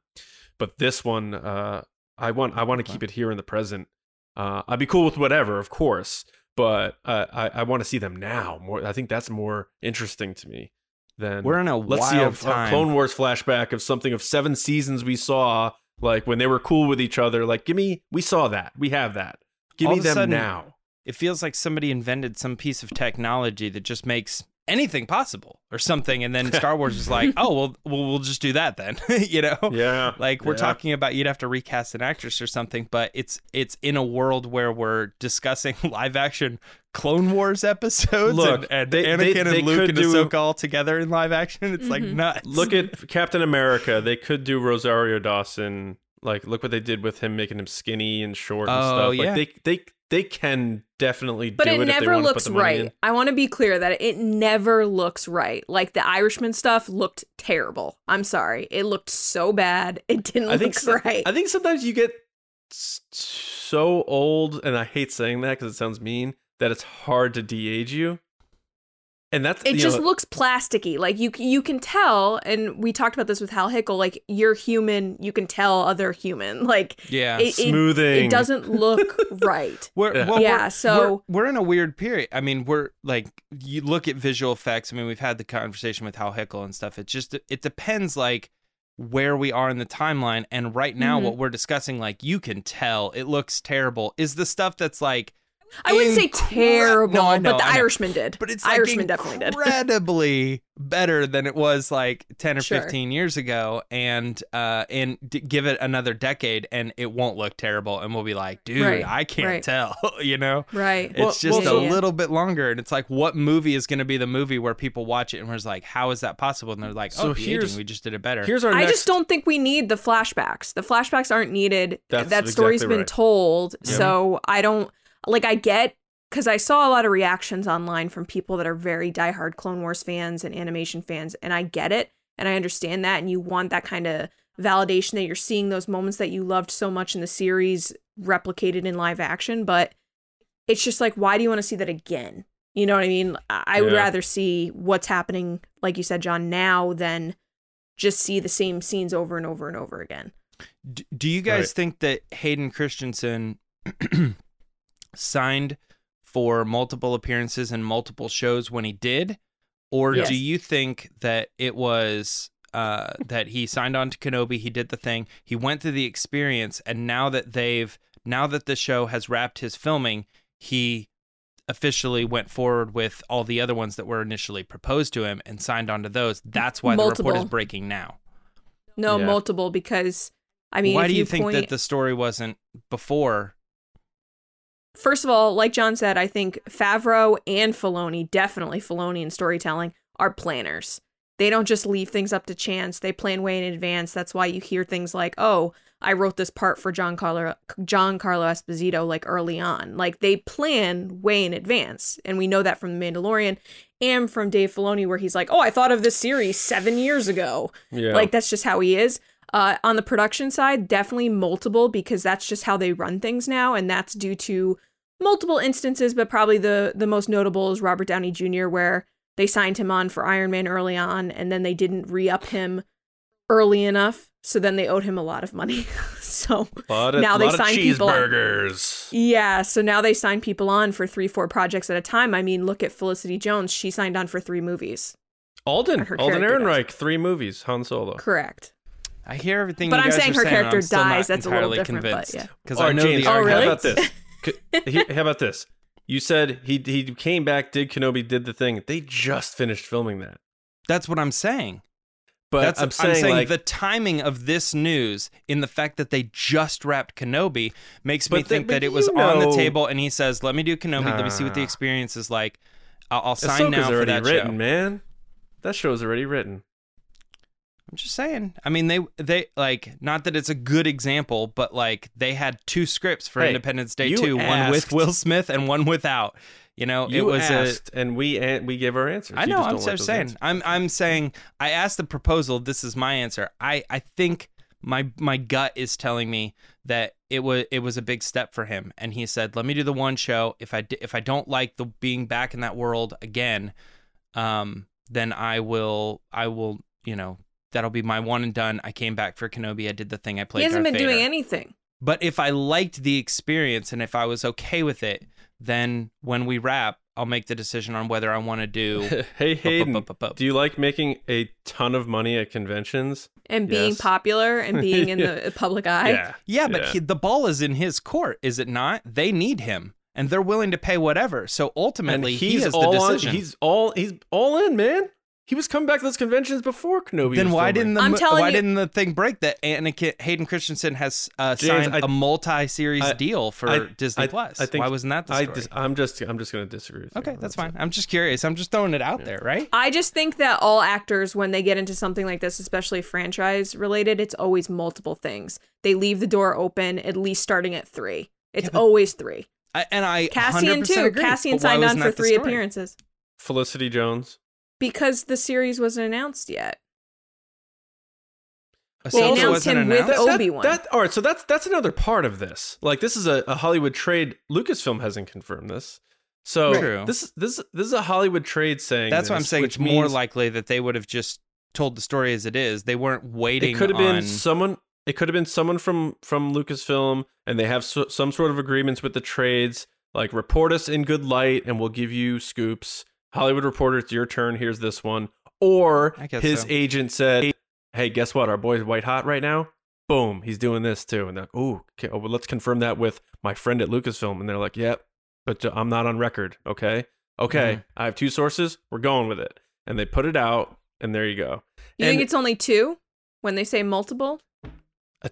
But this one, uh, I want I want to keep it here in the present. Uh, I'd be cool with whatever, of course, but uh, I I want to see them now. More, I think that's more interesting to me than
We're in a
let's see a,
wild
a. Clone Wars flashback of something of seven seasons we saw, like when they were cool with each other. Like, give me, we saw that, we have that. Give
All
me them
sudden-
now.
it feels like somebody invented some piece of technology that just makes anything possible or something and then [LAUGHS] star wars is like oh well, well we'll just do that then [LAUGHS] you know
Yeah,
like we're
yeah.
talking about you'd have to recast an actress or something but it's it's in a world where we're discussing [LAUGHS] live action clone wars episodes
Look,
and, and
they-
anakin
they- they
and luke
could
and
do-
ahsoka all together in live action it's like
Mhm.
nuts
Look at Captain America. They could do Rosario Dawson Like, look what they did with him, making him skinny and short and
Oh,
stuff.
yeah.
Like, they they they can definitely
But
do
it But
it. if they
never
put
looks
the money
right. I want to be clear that it never looks right. Like the Irishman stuff looked terrible. I'm sorry. It looked so bad. It didn't
I think
look
so-
right.
I think sometimes you get so old, and I hate saying that because it sounds mean. That it's hard to de-age you, and that's
it
you
just
know,
looks plasticky. Like you you can tell and we talked about this with Hal Hickel like you're human, you can tell other human. [LAUGHS] Like
Yeah.
it, it,
smoothing.
it doesn't look [LAUGHS] right.
We're,
Yeah.
well,
Yeah,
we're-
so-
we're, we're in a weird period. I mean, we're like you look at visual effects. I mean, we've had the conversation with Hal Hickel and stuff. It just it depends like where we are in the timeline. And right now,
Mhm.
what we're discussing, like you can tell, it looks terrible. Is the stuff that's like
I wouldn't say terrible,
No, know,
but the Irishman did.
But it's like
Irishman definitely did.
incredibly better than it was like ten or
Sure.
fifteen years ago, and uh, and d- give it another decade, and it won't look terrible, and we'll be like, dude,
Right,
I can't
right.
tell, [LAUGHS] you know.
Right.
It's
Well-
just
well,
a
so-
little bit longer, and it's like, what movie is going to be the movie where people watch it and was like, how is that possible? And they're like,
So
oh, the
here's-
aging, we just did it better.
Here's our
I
next.
just don't think we need the flashbacks. The flashbacks aren't needed.
That's
that story's
exactly
been
right.
told.
Yeah.
So I don't like I get because I saw a lot of reactions online from people that are very diehard Clone Wars fans and animation fans, and I get it and I understand that, and you want that kind of validation that you're seeing those moments that you loved so much in the series replicated in live action, but it's just like, why do you want to see that again? You know what I mean? I I would
Yeah.
rather see what's happening, like you said, John, now than just see the same scenes over and over and over again.
D- do you guys
Right.
think that Hayden Christensen signed for multiple appearances and multiple shows when he did, or
Yes.
do you think that it was uh, that he signed on to Kenobi, he did the thing, he went through the experience, and now that they've now that the show has wrapped his filming, he officially went forward with all the other ones that were initially proposed to him and signed on to those. That's why the report is breaking now.
No,
Yeah.
multiple because I mean,
why
if
do you, think
point,
that the story wasn't before
First of all, like John said, I think Favreau and Filoni, definitely Filoni in storytelling, are planners. They don't just leave things up to chance. They plan way in advance. That's why you hear things like, "Oh, I wrote this part for Giancarlo John Carlo Esposito like early on." Like they plan way in advance, and we know that from The Mandalorian and from Dave Filoni, where he's like, "Oh, I thought of this series seven years ago."
yeah.
Like that's just how he is. Uh, on the production side, definitely multiple because that's just how they run things now, and that's due to multiple instances. But probably the the most notable is Robert Downey Jr., where they signed him on for Iron Man early on, and then they didn't re up him early enough, so then they owed him a lot of money. [LAUGHS] so
of,
now they sign people on. yeah, so now they sign people on for three, four projects at a time. I mean, look at Felicity Jones; she signed on for three movies.
Alden, Alden Ehrenreich, three movies, Han Solo.
Correct.
I hear everything.
But
you
I'm
guys
saying
are
her
saying,
character
I'm still not
dies. That's a little
entirely
different, but yeah.
Because
Oh,
I know
James,
the
Oh, really?
How about this? How about this? You said he he came back, did Kenobi, did the thing. They just finished filming that.
That's what I'm saying.
But
That's
I'm saying, like,
the timing of this news in the fact that they just wrapped Kenobi makes me
But the-
think that it was
you
on the table, and he says, "Let me do Kenobi. Let me see what the experience is like. I'll, I'll sign
Ahsoka's
now for
already
that
written,
show."
man. That show's already written.
I'm just saying. I mean, they they like not that it's a good example, but like they had two scripts for
Hey, Independence
Day two, one with Will Smith and one without. You know,
You
it was a
and we an- we gave our answers.
I know. I'm
don't like
just saying.
answers.
I'm I'm saying. I asked the proposal. This is my answer. I I think my my gut is telling me that it was it was a big step for him, and he said, "Let me do the one show. If I if I don't like the being back in that world again, um, then I will I will you know." That'll be my one and done. I came back for Kenobi. I did the thing. I played.
he hasn't
Darth
been doing anything.
But if I liked the experience and if I was okay with it, then when we wrap, I'll make the decision on whether I want to do. [LAUGHS]
hey Hayden,
up, up, up.
do you like making a ton of money at conventions?
and being
Yes.
popular and [LAUGHS] being in the public eye.
yeah,
Yeah, but
Yeah.
He, the ball is in his court, is it not? They need him, and they're willing to pay whatever. So
and
ultimately, he
he's
has the
all on.
decision.
He's all he's all in, man. He was coming back to those conventions before Kenobi.
then
was
why
filming.
didn't the
I'm telling
why
you-
didn't the thing break that Anakin Hayden Christensen has uh,
James,
signed
I-
a multi-series
I-
deal for
I-
Disney
I-
Plus?
I think
why wasn't that the
I
story?
dis- I'm just I'm just gonna disagree with you.
okay, that's fine. I'm just curious. I'm just throwing it out there, right?
I just think that all actors, when they get into something like this, especially franchise related, it's always multiple things. They leave the door open, at least starting at three. It's always three.
I, and I
Cassian
100%
too.
agree,
Cassian
but why
signed on
wasn't
for
that the
three
story?
appearances
Felicity Jones.
Because the series wasn't announced yet.
Ahsoka
They announced
wasn't
him with
announced?
That-
Obi-Wan.
That, all right, so that's that's another part of this. Like this is a, a Hollywood trade. Lucasfilm hasn't confirmed this. So
True.
this this this is a Hollywood trade saying.
That's what I'm saying.
Which
It's more likely that they would have just told the story as it is. They weren't waiting.
it could have been someone. It could have been someone from from Lucasfilm, and they have so, some sort of agreements with the trades. Like report us in good light, and we'll give you scoops. Hollywood Reporter, it's your turn. Here's this one. Or
I guess
his
so.
agent said, "Hey, guess what? Our boy's white hot right now. Boom, he's doing this too." And they're like, "Ooh, okay, oh, well, let's confirm that with my friend at Lucasfilm." And they're like, "Yep, but I'm not on record." Okay, okay,
Mhm.
I have two sources. We're going with it. And they put it out, and there you go.
You
And-
think it's only two when they say multiple?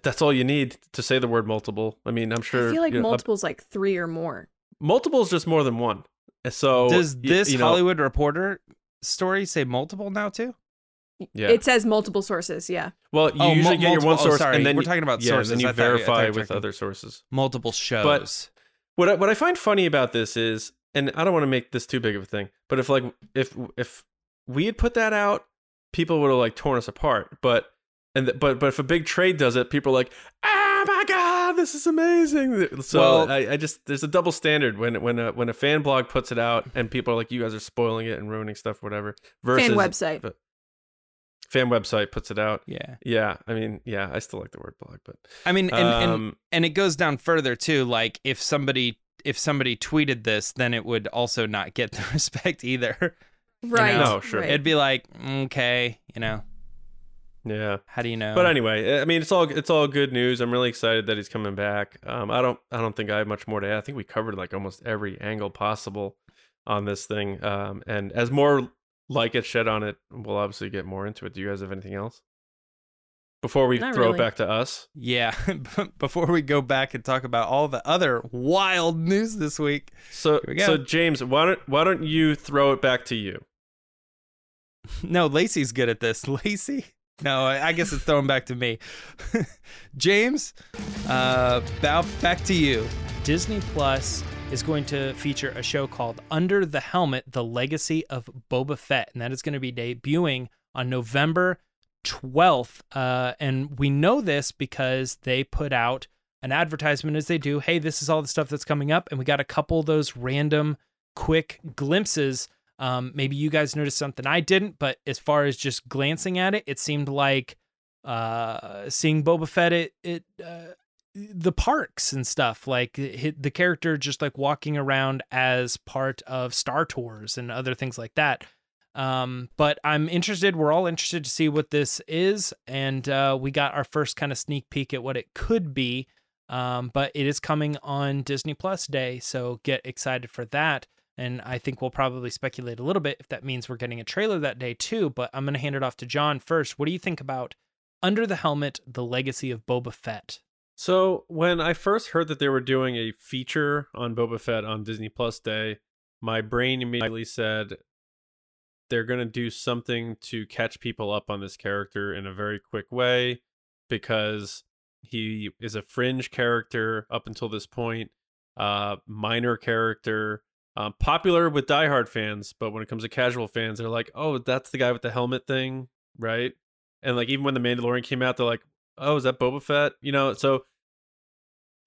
That's all you need to say the word multiple. I mean, I'm sure.
I feel like
you know, a-
multiple's like three or more.
multiple is just more than one. So
Does
y-
this
you know,
Hollywood Reporter story say multiple now too?
Yeah.
It says multiple sources. Yeah.
well, you
Oh,
usually
mul-
get your one
multiple- oh,
source, and then
We're
you-
talking about
yeah,
sources.
Then you
I thought you- thought
verify with
checking-
other sources.
Multiple shows.
But What I, what I find funny about this is, and I don't want to make this too big of a thing, but if like if if we had put that out, people would have like torn us apart. But and th- but but if a big trade does it, people are like, oh my god, this is amazing. So
Well-
I, I just there's a double standard when when a when a fan blog puts it out and people are like, you guys are spoiling it and ruining stuff, whatever. Versus
Fan website.
but- fan website puts it out.
yeah.
Yeah, I mean, yeah, I still like the word blog, but
I mean, and, and
um,
and it goes down further too. Like if somebody if somebody tweeted this, then it would also not get the [LAUGHS] respect either. [LAUGHS]
Right.
No, sure.
right.
It'd be like, okay, you know,
yeah.
how do you know?
But anyway, I mean, it's all it's all good news. I'm really excited that he's coming back. Um, I don't I don't think I have much more to add. I think we covered like almost every angle possible on this thing. Um, and as more light gets shed on it, we'll obviously get more into it. Do you guys have anything else before we
Not
throw
really.
it back to us?
yeah. [LAUGHS] Before we go back and talk about all the other wild news this week,
So
we
so James, why don't why don't you throw it back to you? [LAUGHS]
No, Lacey's good at this. [LAUGHS] Lacey? No, I guess it's thrown back to me. [LAUGHS] James, uh, bow, back to you. Disney Plus is going to feature a show called Under the Helmet: The Legacy of Boba Fett, and that is going to be debuting on November 12th. Uh, and we know this because they put out an advertisement as they do. Hey, this is all the stuff that's coming up, and we got a couple of those random, quick glimpses um, maybe you guys noticed something I didn't, but as far as just glancing at it, it seemed like uh, seeing Boba Fett at, it uh, the parks and stuff. Like it, the character just like walking around as part of Star Tours and other things like that. Um, but I'm interested. We're all interested to see what this is, and uh, we got our first kind of sneak peek at what it could be. Um, but it is coming on Disney Plus Day, so get excited for that. And I think we'll probably speculate a little bit if that means we're getting a trailer that day too. But I'm going to hand it off to John first. What do you think about Under the Helmet, The Legacy of Boba Fett?
So when I first heard that they were doing a feature on Boba Fett on Disney Plus Day, my brain immediately said they're going to do something to catch people up on this character in a very quick way because he is a fringe character up until this point, uh, minor character, um, popular with diehard fans, but when it comes to casual fans, they're like, "Oh, that's the guy with the helmet thing, right?" And like even when the Mandalorian came out, they're like, "Oh, is that Boba Fett?" You know, so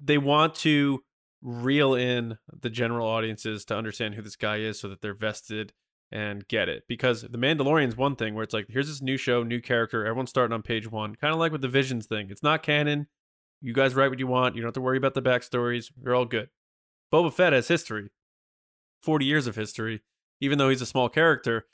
they want to reel in the general audiences to understand who this guy is so that they're vested and get it. Because the Mandalorian's one thing where it's like, here's this new show, new character, everyone's starting on page one. Kind of like with the Visions thing. It's not canon. You guys write what you want. You don't have to worry about the backstories. You're all good. Boba Fett has history. 40 years of history. Even though he's a small character,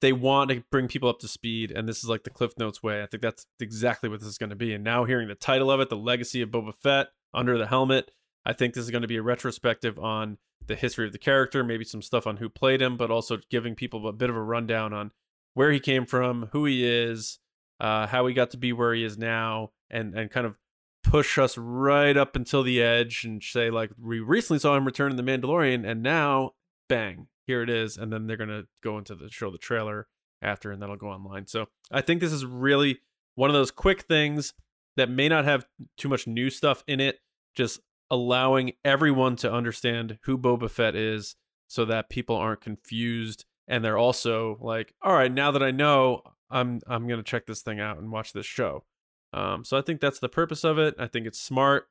they want to bring people up to speed, and this is like the Cliff Notes way. I think that's exactly what this is going to be. And now hearing the title of it, The Legacy of Boba Fett, Under the Helmet, I think this is going to be a retrospective on the history of the character, maybe some stuff on who played him, but also giving people a bit of a rundown on where he came from, who he is, uh, how he got to be where he is now, and and kind of push us right up until the edge and say like we recently saw him return in the Mandalorian, and now bang, here it is, and then they're gonna go into the show the trailer after, and that'll go online. So I think this is really one of those quick things that may not have too much new stuff in it, just allowing everyone to understand who Boba Fett is so that people aren't confused and they're also like, all right, now that I know, I'm I'm to check this thing out and watch this show. Um so I think that's the purpose of it. I think it's smart.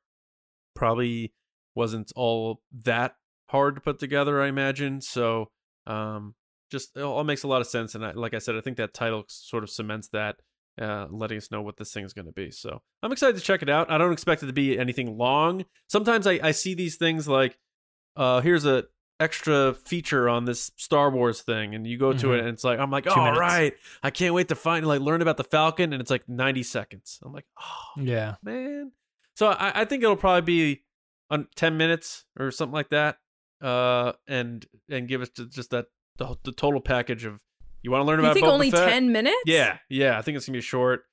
Probably wasn't all that hard to put together, I imagine. So um just it all makes a lot of sense and I, like I said, I think that title sort of cements that uh, letting us know what this thing is going to be. So I'm excited to check it out. I don't expect it to be anything long. Sometimes I, I see these things like, uh, here's a extra feature on this Star Wars thing, and you go to
Mhm.
it, and it's like I'm like,
Two
all
minutes.
right, I can't wait to find like learn about the Falcon, and it's like 90 seconds. I'm like, oh
Yeah.
man. So I, I think it'll probably be on 10 minutes or something like that, uh, and and give us just that the, the total package of you want to learn about it.
You
about
think
Boba
only
Fett?
ten minutes?
Yeah, yeah. I think it's gonna be short,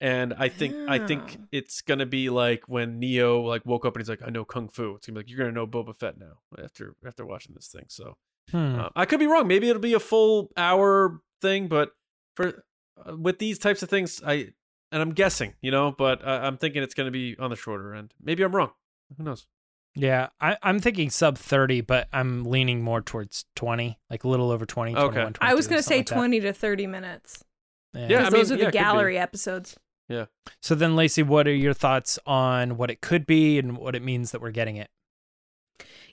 and I think I think
Oh.
it's gonna be like when Neo like woke up and he's like, I know kung fu. It's gonna be like you're gonna know Boba Fett now after after watching this thing. So
Hmm.
uh, I could be wrong. Maybe it'll be a full hour thing, but for uh, with these types of things, I and I'm guessing, you know, but uh, I'm thinking it's gonna be on the shorter end. Maybe I'm wrong. Who knows?
Yeah, I, I'm thinking sub 30, but I'm leaning more towards 20, like a little over 20.
Okay.
21,
I was gonna say
something like that.
twenty to thirty minutes.
Yeah.
Yeah, I mean,
those are
yeah,
the
it
gallery episodes. Yeah.
So then, Lacey, what are your thoughts on what it could be and what it means that we're getting it?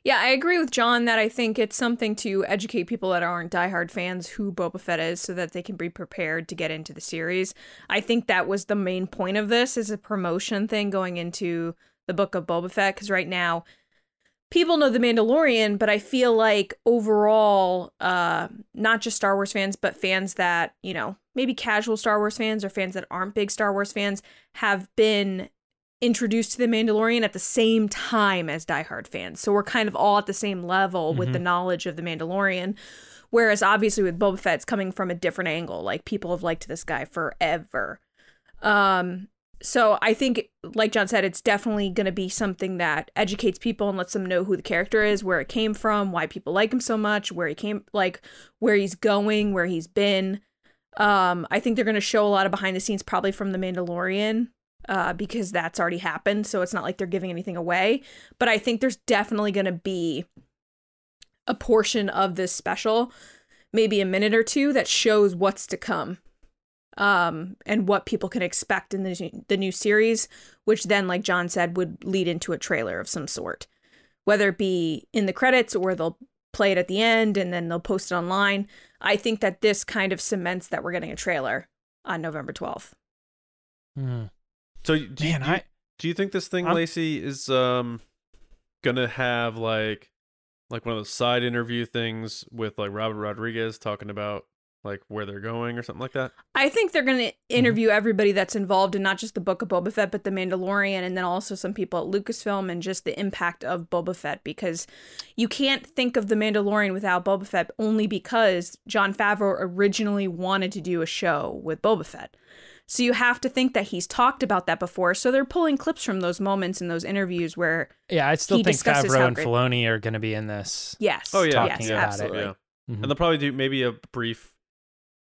Yeah, I agree with John that I think it's something to educate people that aren't diehard fans who Boba Fett is so that they can be prepared to get into the series. I think that was the main point of this is a promotion thing going into the book of Boba Fett because right now people know the Mandalorian, but I feel like overall, uh, not just Star Wars fans, but fans that, you know, maybe casual Star Wars fans or fans that aren't big Star Wars fans have been introduced to the Mandalorian at the same time as diehard fans. So we're kind of all at the same level with the knowledge of the Mandalorian. Whereas obviously with Boba Fett, it's coming from a different angle. Like people have liked this guy forever. Um, so I think, like John said, it's definitely going to be something that educates people and lets them know who the character is, where it came from, why people like him so much, where he came, like where he's going, where he's been. Um, I think they're going to show a lot of behind the scenes, probably from the Mandalorian, uh, because that's already happened. So it's not like they're giving anything away. But I think there's definitely going to be a portion of this special, maybe a minute or two, that shows what's to come um, and what people can expect in the, the new series, which then, like John said, would lead into a trailer of some sort, whether it be in the credits or they'll play it at the end and then they'll post it online. I think that this kind of cements that we're getting a trailer on November 12th.
Hmm.
So do
Man,
you-
I
Do you think this thing,
I'm-
Lacey, is um gonna have like like one of those side interview things with like Robert Rodriguez talking about like where they're going or something like that?
I think they're going to interview everybody that's involved in not just the Book of Boba Fett, but the Mandalorian, and then also some people at Lucasfilm and just the impact of Boba Fett because you can't think of the Mandalorian without Boba Fett only because Jon Favreau originally wanted to do a show with Boba Fett. So you have to think that he's talked about that before. So they're pulling clips from those moments in those interviews where,
yeah, I still
He
think
discusses
Favreau and
great-
Filoni are going to be in this.
yes,
Oh, yeah.
Talking
yes,
about it,
absolutely.
Yeah.
Mhm.
And they'll probably do maybe a brief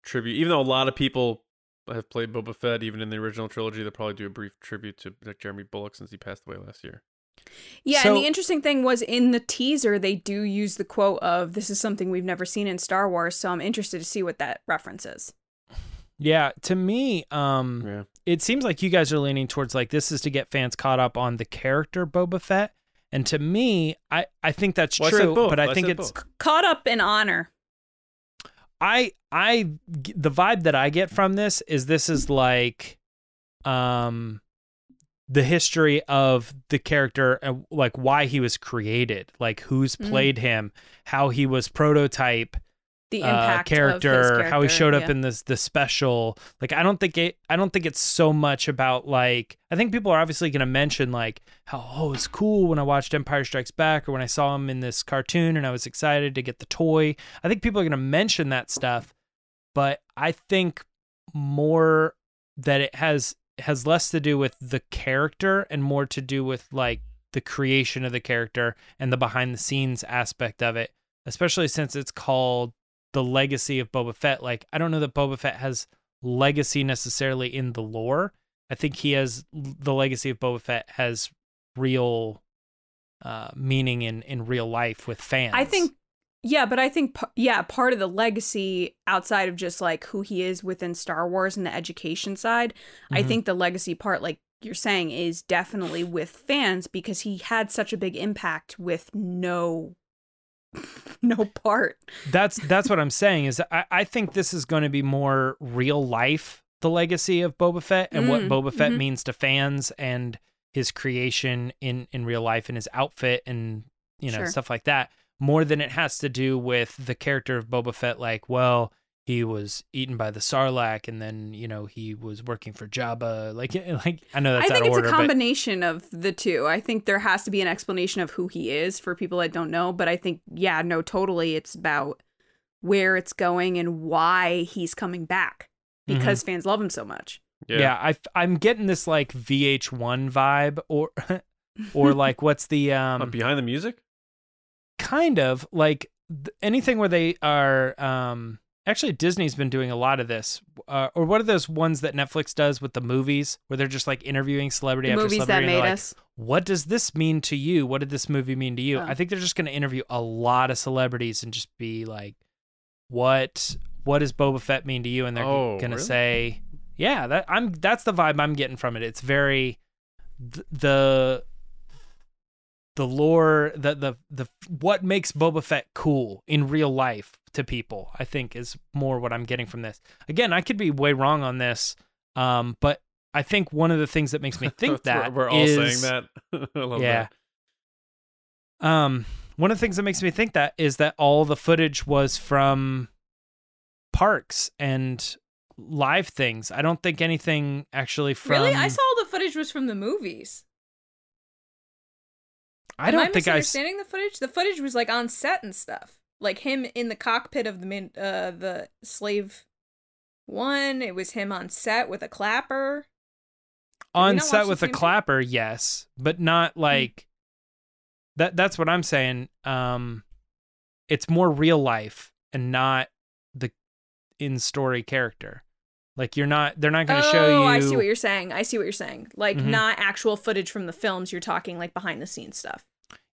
tribute, even though a lot of people have played Boba Fett, even in the original trilogy. They'll probably do a brief tribute to like Jeremy Bulloch since he passed away last year.
Yeah,
So-
and the interesting thing was in the teaser they do use the quote of "This is something we've never seen in Star Wars," so I'm interested to see what that reference is.
Yeah, to me, um,
Yeah.
it seems like you guys are leaning towards like this is to get fans caught up on the character Boba Fett. And to me, I, I think that's
Well,
true,
both.
but I
I
think it's
both.
Caught up in honor.
I I the vibe that I get from this is this is like um the history of the character and like why he was created, like who's
Mhm.
played him, how he was prototype
The impact
uh,
impact
character,
of his
how he showed up
yeah.
in this the special. Like I don't think it I don't think it's so much about like I think people are obviously going to mention like how oh it's cool when I watched Empire Strikes Back or when I saw him in this cartoon and I was excited to get the toy. I think people are going to mention that stuff. but I think more that it has has less to do with the character and more to do with like the creation of the character and the behind the scenes aspect of it, especially since it's called the legacy of Boba Fett. Like I don't know that Boba Fett has legacy necessarily in the lore. I think he has the legacy of Boba Fett has real uh meaning in in real life with fans.
I think, yeah, but I think, yeah, part of the legacy outside of just like who he is within Star Wars and the education side, I
Mhm.
think the legacy part, like you're saying, is definitely with fans because he had such a big impact with no, [LAUGHS] no part.
that's that's what I'm saying is I, I think this is going to be more real life the legacy of Boba Fett and what
Mm,
Boba Fett
mhm.
means to fans and his creation in in real life and his outfit and you know
Sure.
stuff like that more than it has to do with the character of Boba Fett like well he was eaten by the Sarlacc and then you know he was working for Jabba like [LAUGHS] like I know that's
I think
out of
it's
order
a
but
combination of the two. I think there has to be an explanation of who he is for people that don't know, but I think yeah, no, totally it's about where it's going and why he's coming back
Mm-hmm.
because fans love him so much.
yeah, I I'm getting this like VH1 vibe or [LAUGHS] or [LAUGHS] like what's the um
Uh, behind the music.
kind of like th- anything where they are um actually disney's been doing a lot of this uh, or what are those ones that netflix does with the movies where they're just like interviewing celebrity
The
after
movies that
celebrity and
made
they're like,
us.
what does this mean to you what did this movie mean to you
Oh.
i think they're just going to interview a lot of celebrities and just be like what what does boba fett mean to you and they're
Oh,
going to
really?
say yeah that i'm that's the vibe i'm getting from it it's very th- the the lore, the the the what makes Boba Fett cool in real life to people, I think is more what I'm getting from this. Again, I could be way wrong on this, um, but I think one of the things that makes me [LAUGHS] think that
we're, we're all
is-
saying that. [LAUGHS] I love
yeah.
that.
Um, one of the things that makes me think that is that all the footage was from parks and live things. I don't think anything actually from.
Really? I saw the footage was from the movies.
I
Am
don't think
I
think I. s-
misunderstanding the footage. The footage was like on set and stuff, like him in the cockpit of the min- uh the slave one. It was him on set with a clapper.
on set with a
thing?
clapper yes but not like that that's what i'm saying um it's more real life and not the in story character like you're not they're not going to
oh,
show you
I see what you're saying. I see what you're saying. Like
Mhm.
not actual footage from the films. You're talking like behind the scenes stuff.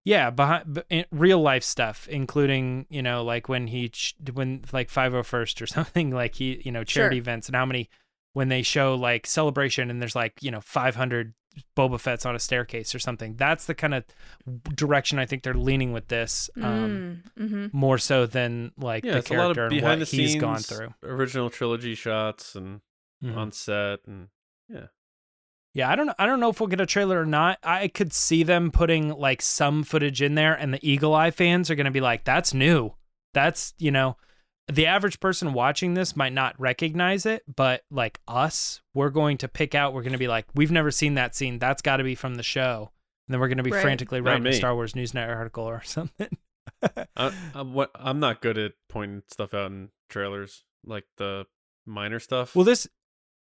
Yeah behind real life stuff including you know like when he when like 501st or [LAUGHS] something like he you know charity
Sure.
events and how many when they show like celebration and there's like you know 500 Boba Fett's on a staircase or something. That's the kind of direction I think they're leaning with this, um,
mm, hmm
more so than like
Yeah,
the
it's a lot
character
of
and
behind
what
the
he's
scenes
gone through.
original trilogy shots and
Mhm.
on set and
Yeah, I don't. I don't know if we'll get a trailer or not. I could see them putting like some footage in there, and the Eagle Eye fans are going to be like, "That's new. That's you know." The average person watching this might not recognize it, but like us, we're going to pick out. We're going to be like, "We've never seen that scene. That's got to be from the show." And then we're going to be
Right.
frantically
Not
writing a. Star Wars Newsnet article or [LAUGHS] something.
I, I'm what I'm not good at pointing stuff out in trailers like the minor stuff.
Well, this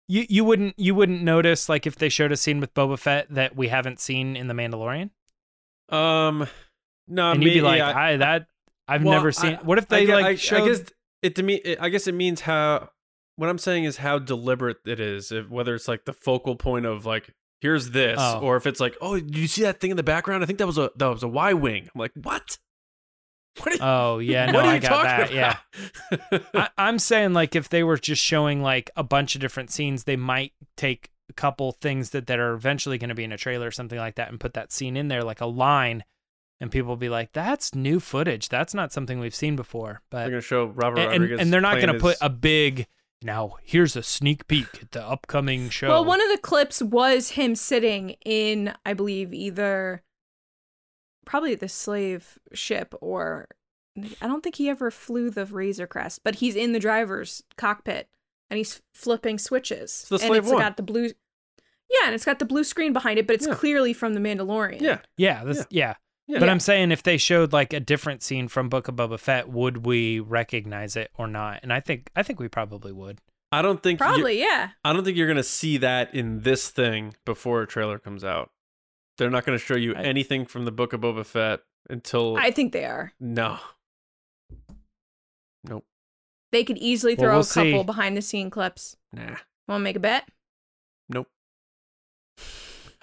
you you wouldn't you wouldn't notice like if they showed a scene with Boba Fett that we haven't seen in the Mandalorian,
um, no,
and you'd be like,
yeah,
I that I've
well,
never seen.
I-
what if
I
they
gue-
like
I,
showed?
I guess it to me. It, I guess it means how. What I'm saying is how deliberate it is. If, whether it's like the focal point of like here's this,
Oh.
or if it's like oh, did you see that thing in the background? I think that was a that was a Y wing. I'm like what? What are you,
Oh yeah, no,
what are you
I got
talking
that. Yeah,
about?
I, I'm saying like if they were just showing like a bunch of different scenes, they might take a couple things that that are eventually going to be in a trailer or something like that, and put that scene in there like a line, and people will be like, "That's new footage. That's not something we've seen before." But They're
gonna show Robert
and, and,
Rodriguez,
and they're not going to put a big. Now here's a sneak peek at the upcoming show.
Well, one of the clips was him sitting in, I believe, either probably the slave ship or I don't think he ever flew the Razor Crest, but he's in the driver's cockpit and he's flipping switches.
the
and
Slave
it's
One.
got the blue Yeah, and it's got the blue screen behind it, but it's
Yeah.
clearly from the Mandalorian.
yeah,
yeah, this, yeah. But I'm saying if they showed like a different scene from Book of Boba Fett, would we recognize it or not? And I think I think we probably would.
I don't think
Probably, yeah.
I don't think you're gonna see that in this thing before a trailer comes out. They're not gonna show you
I-
anything from the Book of Boba Fett until
I think they are.
no. Nope.
They could easily
Well,
throw
we'll
a couple
see.
behind the scene clips.
Nah.
Want to make a bet?
Nope.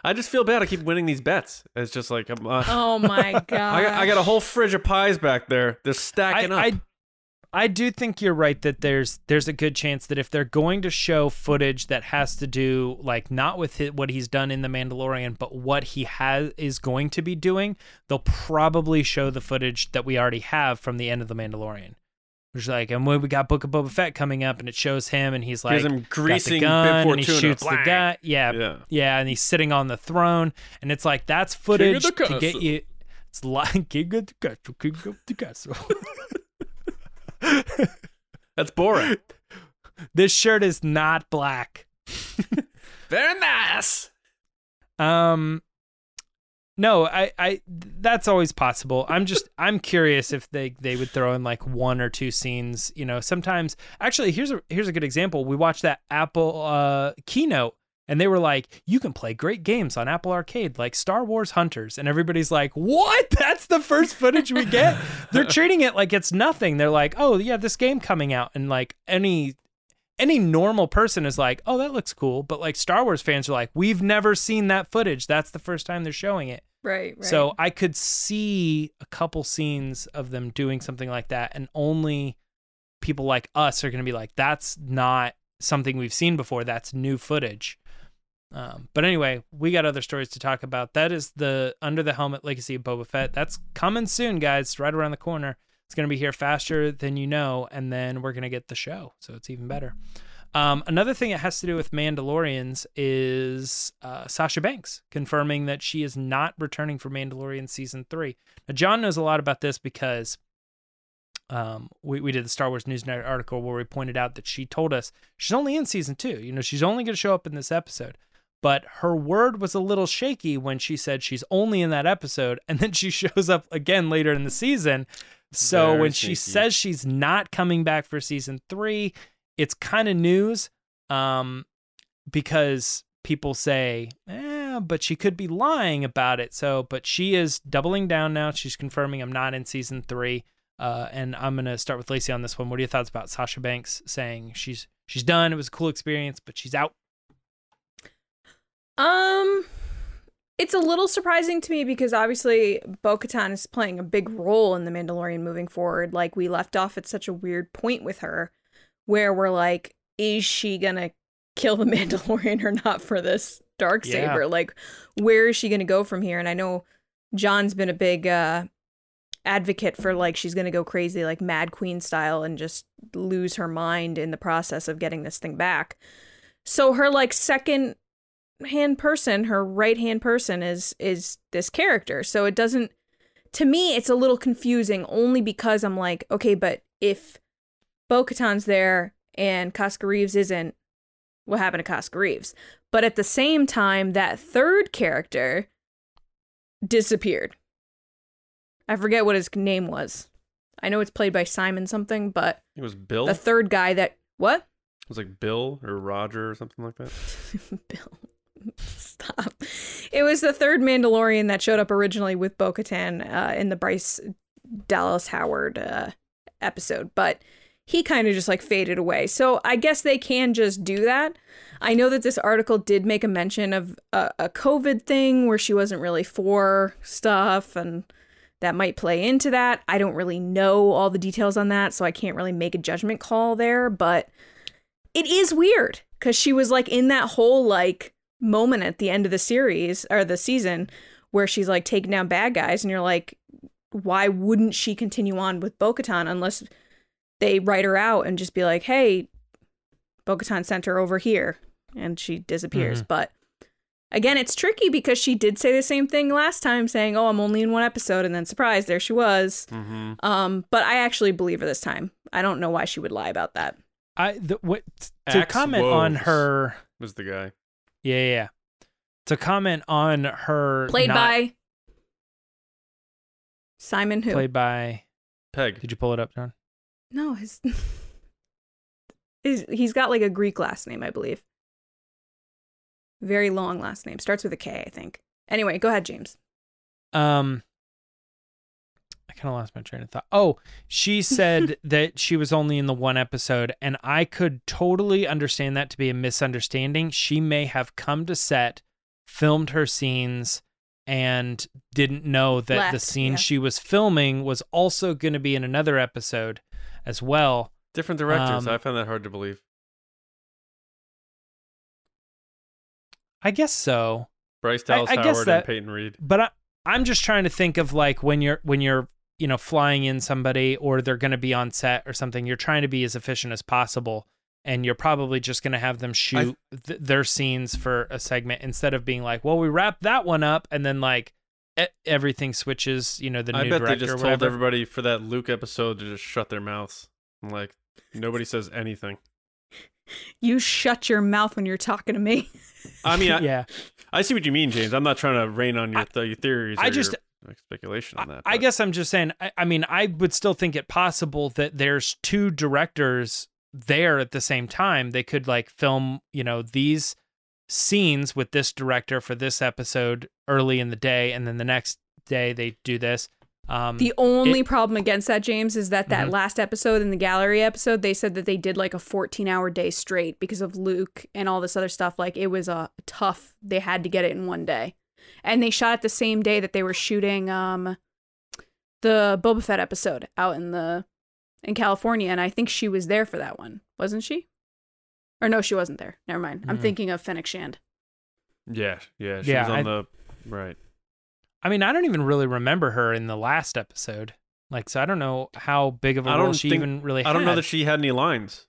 I just feel bad. I keep winning these bets. It's just like I'm, uh,
Oh my god! [LAUGHS]
I got I got a whole fridge of pies back there. They're stacking
I,
up.
I I do think you're right that there's there's a good chance that if they're going to show footage that has to do like not with hi- what he's done in the Mandalorian, but what he has is going to be doing, they'll probably show the footage that we already have from the end of the Mandalorian. Which is like, and when we got Book of Boba Fett coming up, and it shows him, and he's like,
him greasing
the gun, and he shoots the guy. Yeah,
Yeah.
yeah, and he's sitting on the throne, and it's like that's footage to get you. It's like [LAUGHS] king of the castle, king of the castle. [LAUGHS] [LAUGHS]
That's boring.
this shirt is not black. [LAUGHS]
Very nice.
Um, no, I, I, that's always possible. I'm just, [LAUGHS] I'm curious if they, they would throw in like one or two scenes. You know, sometimes. Actually, here's a here's a good example. We watched that Apple uh keynote, and they were like, "You can play great games on Apple Arcade, like Star Wars Hunters," and everybody's like, "What? [LAUGHS] That's the first footage we get?" They're [LAUGHS] treating it like it's nothing. They're like, "Oh yeah, this game coming out," and like any any normal person is like, "Oh, that looks cool," but like Star Wars fans are like, "We've never seen that footage. That's the first time they're showing it."
right, right.
So I could see a couple scenes of them doing something like that, and only people like us are going to be like, "That's not something we've seen before. That's new footage." Um, but anyway, we got other stories to talk about. That is the Under the Helmet Legacy of Boba Fett. That's coming soon, guys. Right around the corner. It's going to be here faster than you know, and then we're going to get the show, so it's even better. Um, another thing that has to do with Mandalorians is uh, Sasha Banks confirming that she is not returning for Mandalorian season three. Now, John knows a lot about this because um, we, we did the Star Wars Newsnet article where we pointed out that she told us she's only in season two. You know, she's only going to show up in this episode. But her word was a little shaky when she said she's only in that episode, and then she [LAUGHS] shows up again later in the season. So
Very
when she says she's not coming back for season three, it's kind of news um, because people say, eh, but she could be lying about it. So, but she is doubling down now. She's confirming I'm not in season three. Uh, and I'm gonna start with Lacey on this one. What are your thoughts about Sasha Banks saying she's she's done? It was a cool experience, but she's out.
Um, it's a little surprising to me because obviously Bo Katan is playing a big role in The Mandalorian moving forward. Like, we left off at such a weird point with her where we're like, is she gonna kill the [LAUGHS] Mandalorian or not for this dark
Yeah.
saber? Like, where is she gonna go from here? And I know John's been a big uh advocate for like she's gonna go crazy like Mad Queen style and just lose her mind in the process of getting this thing back. So her like second hand person, her right hand person is is this character. So it doesn't to me it's a little confusing only because I'm like, okay, but if Bo Katan's there and Koska Reeves isn't, what happened to Koska Reeves? But at the same time, that third character disappeared. I forget what his name was. I know it's played by Simon something, but
It was Bill.
the third guy that what?
it was like Bill or Roger or something like that. [LAUGHS]
Bill. Stop. It was the third Mandalorian that showed up originally with Bo Katan uh, in the Bryce Dallas Howard uh, episode, but he kind of just like faded away. So I guess they can just do that. I know that this article did make a mention of a, a COVID thing where she wasn't really for stuff and that might play into that. I don't really know all the details on that, so I can't really make a judgment call there, but it is weird because she was like in that whole like moment at the end of the series or the season where she's like taking down bad guys and you're like why wouldn't she continue on with Bo-Katan unless they write her out and just be like hey Bo-Katan sent her over here and she disappears but again it's tricky because she did say the same thing last time saying oh I'm only in one episode and then surprise there she was
Mm-hmm.
um but I actually believe her this time I don't know why she would lie about that
I the, what to
Axe
comment on her.
Was the guy.
Yeah, yeah, yeah. To comment on her
played
not-
by Simon who?
played by.
Peg.
Did you pull it up, John?
No, his, [LAUGHS] his he's got like a Greek last name, I believe. Very long last name. Starts with a K, I think. Anyway, go ahead, James.
Um, I kind of lost my train of thought. Oh, she said [LAUGHS] that she was only in the one episode, and I could totally understand that to be a misunderstanding. She may have come to set, filmed her scenes, and didn't know that the scene
yeah.
she was filming was also going to be in another episode as well.
Different directors.
Um,
I find that hard to believe.
I guess so.
Bryce Dallas
I guess
Howard
that-
and Peyton Reed.
but I, I'm just trying to think of like when you're when you're you know flying in somebody or they're going to be on set or something. You're trying to be as efficient as possible, and you're probably just going to have them shoot th- their scenes for a segment instead of being like, well, we wrap that one up, and then like e- everything switches. You know, the
I
new
bet they just
or
told everybody for that Luke episode to just shut their mouths. Like nobody says anything.
You shut your mouth when you're talking to me.
I mean, I, [LAUGHS]
yeah,
I see what you mean, James. I'm not trying to rain on your, th- your theories.
I just-
your speculation on that.
I
but-
guess I'm just saying. I, I mean, I would still think it possible that there's two directors there at the same time. They could like film, you know, these scenes with this director for this episode early in the day, and then the next day they do this. Um,
The only problem against that, James, is that that
Mhm.
last episode in the gallery episode, they said that they did like a 14 hour day straight because of Luke and all this other stuff. Like it was a tough, they had to get it in one day. And they shot it the same day that they were shooting um the Boba Fett episode out in the in California. And I think she was there for that one, wasn't she? Or no, she wasn't there. Never mind. I'm
Mhm.
thinking of Fennec Shand.
Yeah, yeah, she
Yeah,
was on
I-
the right.
I mean, I don't even really remember her in the last episode. Like, so I don't know how big of a
I
role
don't
she
think-
even really.
I don't know that she had any lines.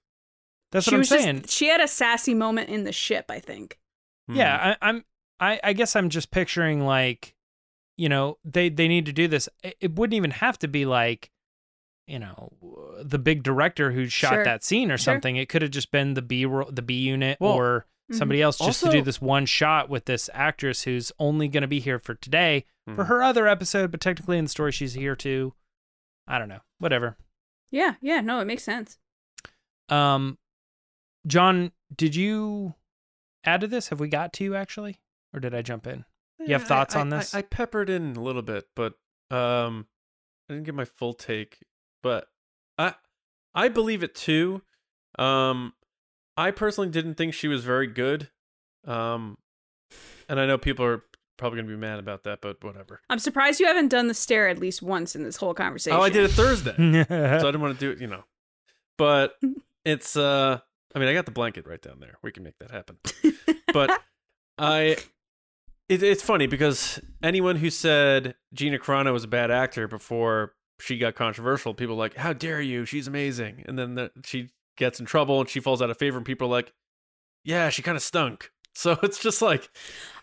That's
she
what I'm
was just-
saying.
she had a sassy moment in the ship, I think.
Hmm.
Yeah, I, I'm. I, I guess I'm just picturing like, you know, they they need to do this. It, it wouldn't even have to be like, you know, the big director who shot
Sure.
that scene or
Sure.
something. It could have just been the B the B unit
Well,
or
Mhm.
somebody else just to do this one shot with this actress who's only going to be here for today for
Mhm.
her other episode, but technically in the story she's here too. I don't know. Whatever.
Yeah, yeah, no, it makes sense.
Um, John, did you add to this? Have we got to you actually, or did I jump in? You have thoughts
I-
on this?
I, peppered in a little bit, but um, I didn't get my full take. But I I believe it too. Um, I personally didn't think she was very good. Um, and I know people are probably gonna be mad about that, but whatever.
I'm surprised you haven't done the stare at least once in this whole conversation.
Oh, I did it Thursday, so I [LAUGHS] didn't want to do it. You know, but [LAUGHS] it's uh, I mean, I got the blanket right down there. We can make that happen. [LAUGHS] but I it, it's funny because anyone who said Gina Carano was a bad actor before she got controversial, people are like, "How dare you? She's amazing." And then the, she gets in trouble and she falls out of favor, and people are like, "Yeah, she kind of stunk." [LAUGHS] So it's just like,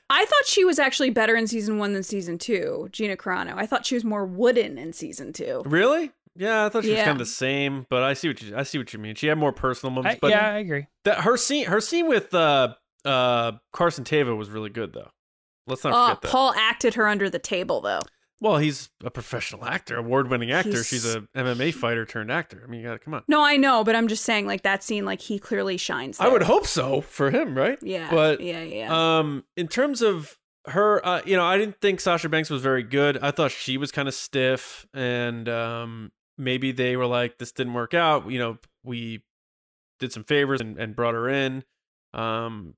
I thought she was actually better in season one than season two, Gina Carano. I thought she was more wooden in season two.
really? Yeah, I thought she was kind of the same, but I see what you I see what you mean. She had more personal moments,
I,
but
yeah, I agree.
that her scene her scene with uh uh Carson Teva was really good though. Let's not
Oh,
forget that.
Paul acted her under the table though.
Well, he's a professional actor, award-winning actor.
He's-
She's a MMA fighter turned actor. I mean, you got to come on.
No, I know, but I'm just saying, like that scene, like he clearly shines.
I would hope so for him, right?
Yeah,
But
yeah, yeah.
um, in terms of her, uh, you know, I didn't think Sasha Banks was very good. I thought she was kind of stiff, and um, maybe they were like, "This didn't work out." You know, we did some favors and, and brought her in. Um,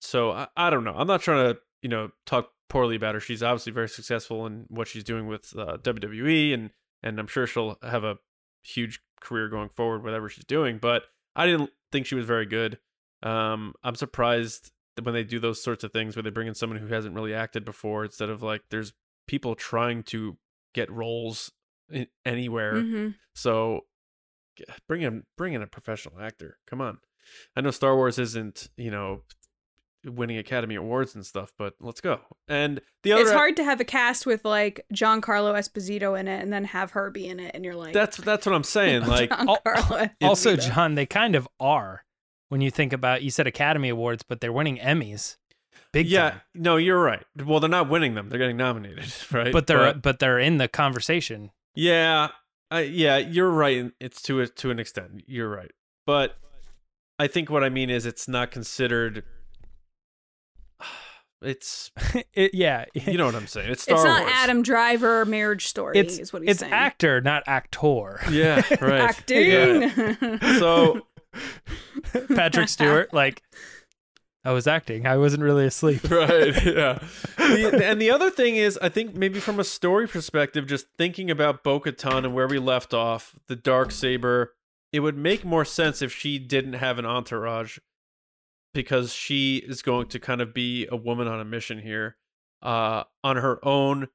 so I, I don't know. I'm not trying to, you know, talk poorly about her. She's obviously very successful in what she's doing with uh, WWE, and and I'm sure she'll have a huge career going forward, whatever she's doing. But I didn't think she was very good. Um, I'm surprised that when they do those sorts of things where they bring in someone who hasn't really acted before, instead of like there's people trying to get roles in, anywhere.
Mhm.
So bring in bring in a professional actor. Come on. I know Star Wars isn't, you know, winning Academy Awards and stuff, but let's go. And the other
It's hard to have a cast with like Giancarlo Esposito in it and then have her be in it, and you're like,
that's that's what I'm saying. [LAUGHS] Like
Giancarlo
Also, John, they kind of are when you think about. You said Academy Awards, but they're winning Emmys. big
yeah,
time.
no, you're right. Well, they're not winning them; they're getting nominated, [LAUGHS] right?
But they're but, they're in the conversation.
Yeah, I, yeah, you're right. It's to a, to an extent. You're right, but I think what I mean is it's not considered. It's [LAUGHS]
It- yeah,
you know what I'm saying. It's Star
it's not
Wars.
Adam Driver marriage story.
it's
is what he's saying.
it's
saying.
actor, not actor.
Yeah, [LAUGHS] right.
acting.
Yeah. [LAUGHS] So
Patrick Stewart, like I was acting. I wasn't really asleep.
right, yeah. The- and the other thing is, I think maybe from a story perspective, just thinking about Bo-Katan and where we left off, the dark saber, it would make more sense if she didn't have an entourage because she is going to kind of be a woman on a mission here, uh, on her own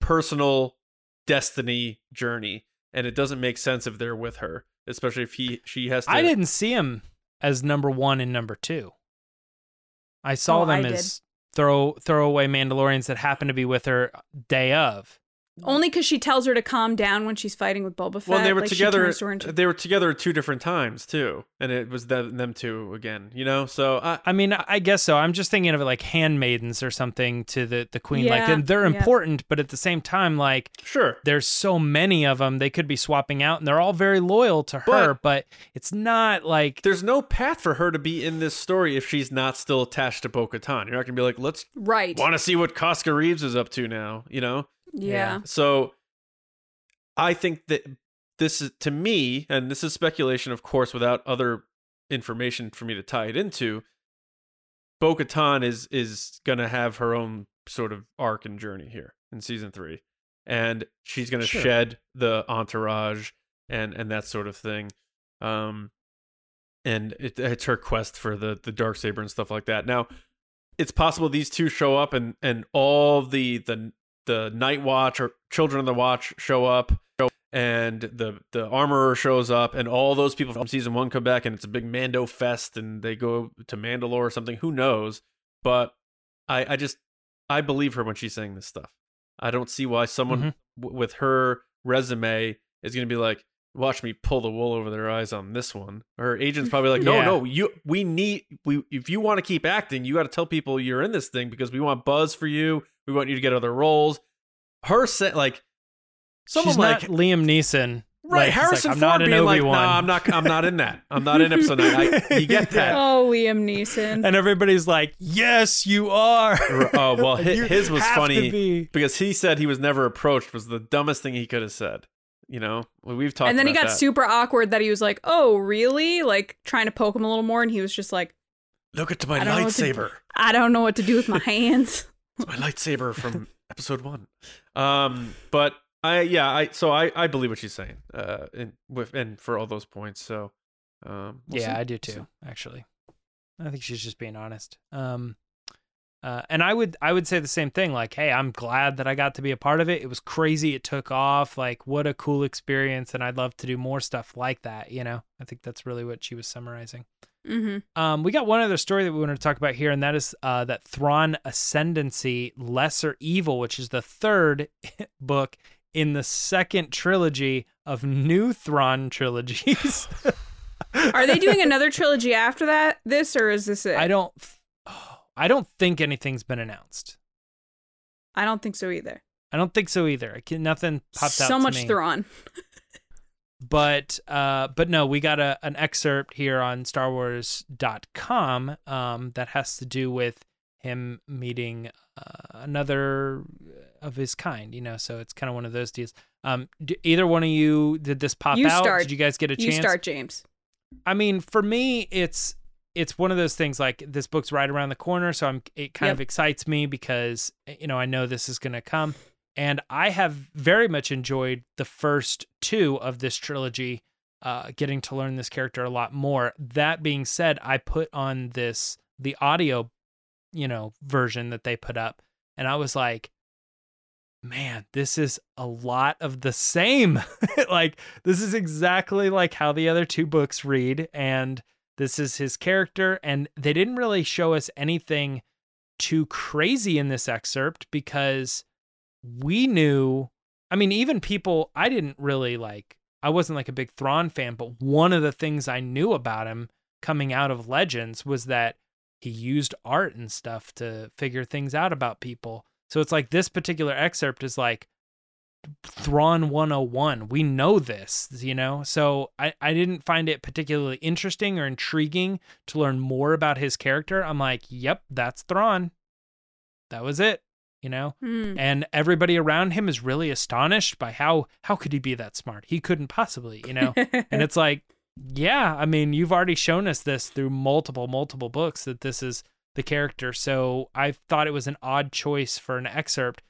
personal destiny journey, and it doesn't make sense if they're with her, especially if he she has to.
I didn't see him as number one and number two. I saw
Oh,
them
I
as throw throwaway Mandalorians that happened to be with her day of.
Only because she tells her to calm down when she's fighting with Boba Fett.
Well, they were
like,
together.
turns to her and she-
They were together two different times too, and it was them, them two again. You know, so I,
I mean, I guess so. I'm just thinking of it like handmaidens or something to the the queen. like
Yeah,
and they're
yeah.
important, but at the same time, like
sure.
there's so many of them, they could be swapping out, and they're all very loyal to her.
But-
But, it's not like
There's no path for her to be in this story if she's not still attached to Bo-Katan. You're not gonna be like, let's
right.
want to see what Koska Reeves is up to now. You know,
yeah.
so I think that this is to me, and this is speculation, of course, without other information for me to tie it into. Bo Katan is is gonna have her own sort of arc and journey here in season three. And she's gonna
Sure.
shed the entourage and and that sort of thing. Um and it, it's her quest for the the dark saber and stuff like that. Now, it's possible these two show up and and all the the the night watch or children of the watch show up and the the armorer shows up and all those people from season one come back and it's a big mando fest and they go to mandalore or something. Who knows? But i i just i believe her when she's saying this stuff. I don't see why someone
Mhm.
w- with her resume is going to be like watch me pull the wool over their eyes on this one her agent's probably like [LAUGHS] no
Yeah.
no you we need we if you want to keep acting you got to tell people you're in this thing because we want buzz for you we want you to get other roles her set like someone
she's
like
not Liam Neeson.
Right,
Like,
Harrison
like, I'm
Ford
not an
being like,
Obi-Wan.
"No, I'm not. I'm not in that. [LAUGHS] I'm not in episode nine. I, you get [LAUGHS] that?
Oh, Liam Neeson.
and everybody's like, "Yes, you are."
Oh well, hi-
You
his was funny
be.
because he said he was never approached. Was the dumbest thing he could have said. You know, we've talked.
and then he got
that.
super awkward that he was like, "Oh, really?" Like trying to poke him a little more, and he was just like,
Look at my
I don't know what to-
lightsaber.
"I don't know what to do with my [LAUGHS] hands."
It's my lightsaber from [LAUGHS] episode one. Um, but I yeah I so I I believe what she's saying. Uh, and with and for all those points. So, um, we'll
yeah,
see.
I do too. Actually, I think she's just being honest. Um, uh, and I would I would say the same thing. Like, hey, I'm glad that I got to be a part of it. It was crazy. It took off. Like, what a cool experience. And I'd love to do more stuff like that. You know, I think that's really what she was summarizing.
mm-hmm.
Um, we got one other story that we want to talk about here, and that is uh, that Thrawn Ascendancy, Lesser Evil, which is the third [LAUGHS] book in the second trilogy of new Thrawn trilogies.
Are they doing [LAUGHS] another trilogy after that? This or is this it?
I don't, I don't think anything's been announced.
I don't think so either.
I don't think so either. I can, nothing popped out.
so much. Thrawn. [LAUGHS]
but uh but no we got a an excerpt here on starwars.com um that has to do with him meeting uh, another of his kind you know so it's kind of one of those deals um d- either one of you did this pop
You
out
start.
did you guys get a chance?
You start, James.
i mean for me it's it's one of those things like this book's right around the corner so i'm it kind of excites me because you know i know this is going to come. And i have very much enjoyed the first two of this trilogy uh, getting to learn this character a lot more. That being said i put on this the audio you know version that they put up and i was like man this is a lot of the same. [LAUGHS] Like this is exactly like how the other two books read and this is his character and they didn't really show us anything too crazy in this excerpt because we knew i mean even people i didn't really like i wasn't like a big Thrawn fan but one of the things i knew about him coming out of legends was that he used art and stuff to figure things out about people. So it's like this particular excerpt is like Thrawn 101. We know this, you know? So I, I didn't find it particularly interesting or intriguing to learn more about his character. I'm like, yep, that's Thrawn. That was it, you know?
Hmm.
And everybody around him is really astonished by how how could he be that smart? He couldn't possibly, you know? and it's like, yeah, I mean, you've already shown us this through multiple, multiple books that this is the character. So I thought it was an odd choice for an excerpt.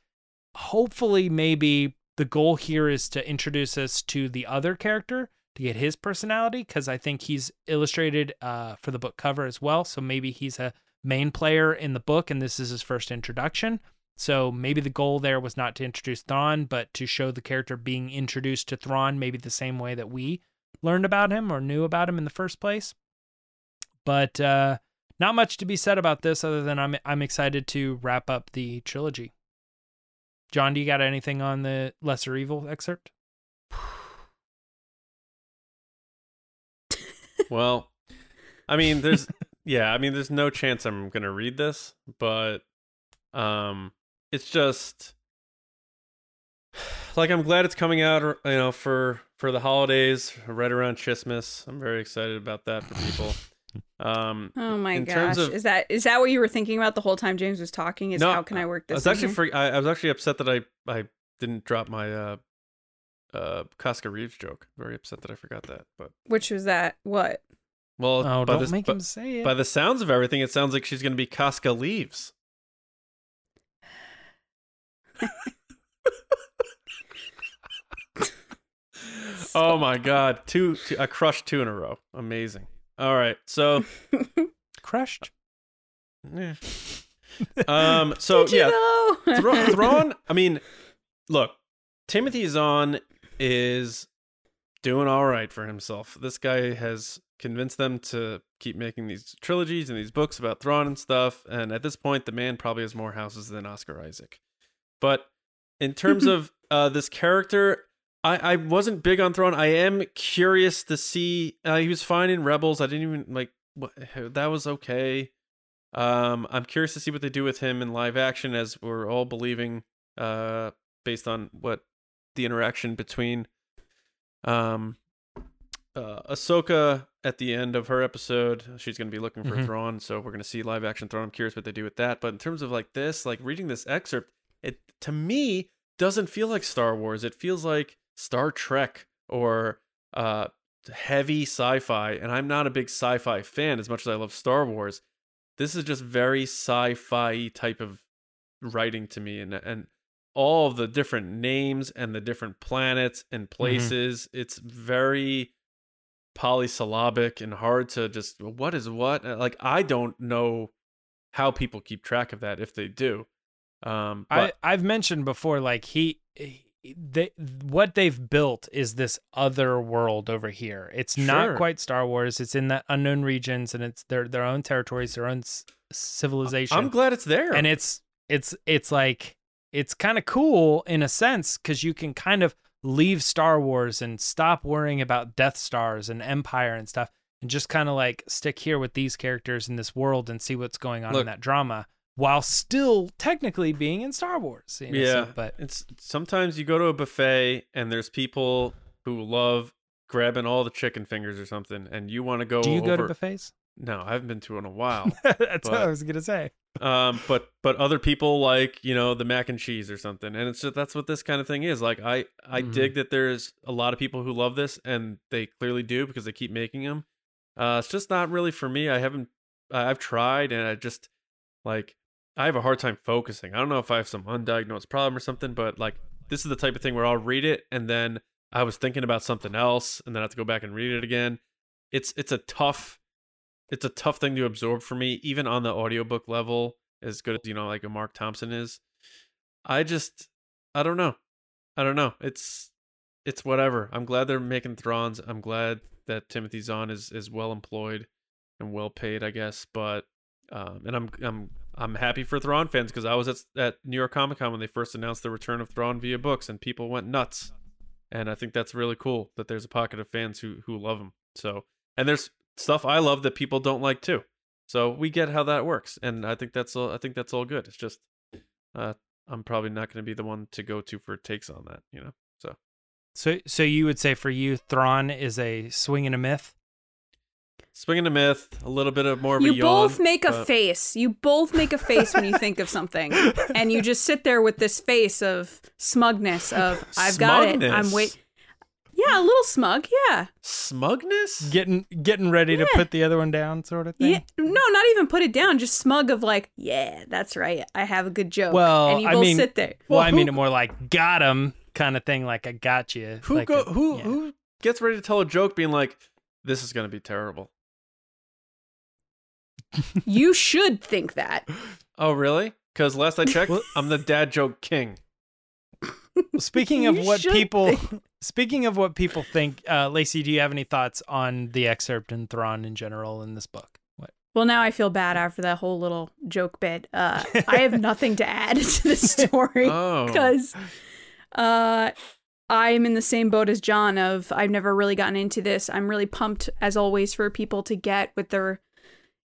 Hopefully, maybe the goal here is to introduce us to the other character to get his personality because I think he's illustrated uh, for the book cover as well. So maybe he's a main player in the book and this is his first introduction. So maybe the goal there was not to introduce Thrawn, but to show the character being introduced to Thrawn, maybe the same way that we learned about him or knew about him in the first place. But uh, not much to be said about this other than I'm I'm excited to wrap up the trilogy. John, do you got anything on the Lesser Evil excerpt? [LAUGHS]
Well, I mean, there's yeah, I mean, there's no chance I'm gonna read this, but um, it's just [SIGHS] like I'm glad it's coming out, you know, for for the holidays, right around Christmas. I'm very excited about that for people. Um,
Oh my
In
gosh.
terms of-
is that is that what you were thinking about the whole time James was talking? Is
No,
how can I work
I
this?
was actually free, I, I was actually upset that I I didn't drop my uh uh Koska Reeves joke. Very upset that I forgot that. But
Which was that? What?
well,
Oh,
by
don't
this,
make
by,
him say it.
by the sounds of everything, it sounds like she's going to be Koska Leaves. [LAUGHS] oh my god, two, two I crushed two in a row. Amazing. All right. So, [LAUGHS]
Crushed.
Yeah. [LAUGHS] um so yeah,
know?
Thra- [LAUGHS] Thrawn, I mean, look, Timothy Zahn is doing all right for himself. This guy has convinced them to keep making these trilogies and these books about Thrawn and stuff. And at this point, the man probably has more houses than Oscar Isaac. But in terms of uh, this character, I, I wasn't big on Thrawn. I am curious to see. Uh, he was fine in Rebels. I didn't even like what that was okay. Um, I'm curious to see what they do with him in live action, as we're all believing, uh, based on what the interaction between, um, uh, Ahsoka at the end of her episode. She's going to be looking for
Mhm.
Thrawn, so we're going to see live action Thrawn. I'm curious what they do with that. But in terms of like this, like reading this excerpt, it to me doesn't feel like Star Wars. It feels like Star Trek or uh heavy sci-fi and I'm not a big sci-fi fan as much as I love Star Wars. This is just very sci-fi type of writing to me and and all the different names and the different planets and places. It's very polysyllabic and hard to just what is what like I don't know how people keep track of that if they do. Um but
I I've mentioned before, like he- they what they've built is this other world over here. It's
Sure.
not quite Star Wars. It's in the unknown regions, and it's their their own territories, their own s- civilization.
I'm glad it's there.
and it's it's it's like it's kind of cool in a sense because you can kind of leave Star Wars and stop worrying about Death Stars and Empire and stuff, and just kind of like stick here with these characters in this world and see what's going on
Look-
in that drama, while still technically being in Star Wars. you know,
yeah,
so- but
it's sometimes you go to a buffet and there's people who love grabbing all the chicken fingers or something, and you want to go.
do you go to buffets?
No, I haven't been to in a while. [LAUGHS]
That's what I was gonna say.
um, but but other people like you know the mac and cheese or something, and it's just that's what this kind of thing is. Like I I
Mhm.
dig that there's a lot of people who love this, and they clearly do because they keep making them. Uh, it's just not really for me. I haven't. I've tried, and I just like I have a hard time focusing. I don't know if I have some undiagnosed problem or something, but like this is the type of thing where I'll read it and then I was thinking about something else, and then I have to go back and read it again. It's it's a tough it's a tough thing to absorb for me, even on the audiobook level, as good as you know, like a Marc Thompson is. I just I don't know. I don't know. It's it's whatever. I'm glad they're making Thrawns. I'm glad that Timothy Zahn is is well employed and well paid, I guess. But um, and I'm I'm I'm happy for Thrawn fans because I was at at New York Comic Con when they first announced the return of Thrawn via books, and people went nuts. And I think that's really cool that there's a pocket of fans who who love him. So and there's stuff I love that people don't like too. So we get how that works, and I think that's all. I think that's all good. It's just, uh, I'm probably not going to be the one to go to for takes on that. You know. So
So, so you would say for you, Thrawn is a swing and a myth.
Swinging a myth, a little bit of more of a
You both make a face. You both make a face when you think of something, [LAUGHS] and you just sit there with this face of smugness. Of I've got it. I'm wait. Yeah, a little smug. Yeah.
smugness.
Getting getting ready to put the other one down, sort of thing.
Yeah. No, not even put it down. Just smug of like, yeah, that's right. I have a good joke.
Well,
and you
I
both
mean-
sit there.
Well,
Well,
I mean it more like got him kind of thing, like I got you.
Who
like
go?
a-
who
yeah.
who gets ready to tell a joke, being like, "This is going to be terrible."
You should think that. [LAUGHS]
Oh, really? Because last I checked, I'm the dad joke king.
Speaking of what
should
people, [LAUGHS] speaking of what people think, uh, Lacey, do you have any thoughts on the excerpt and Thrawn in general in this book? What?
Well, now I feel bad after that whole little joke bit. Uh, I have [LAUGHS] nothing to add to the story
Oh,
because uh, I'm in the same boat as John. Of I've never really gotten into this. I'm really pumped as always for people to get with their.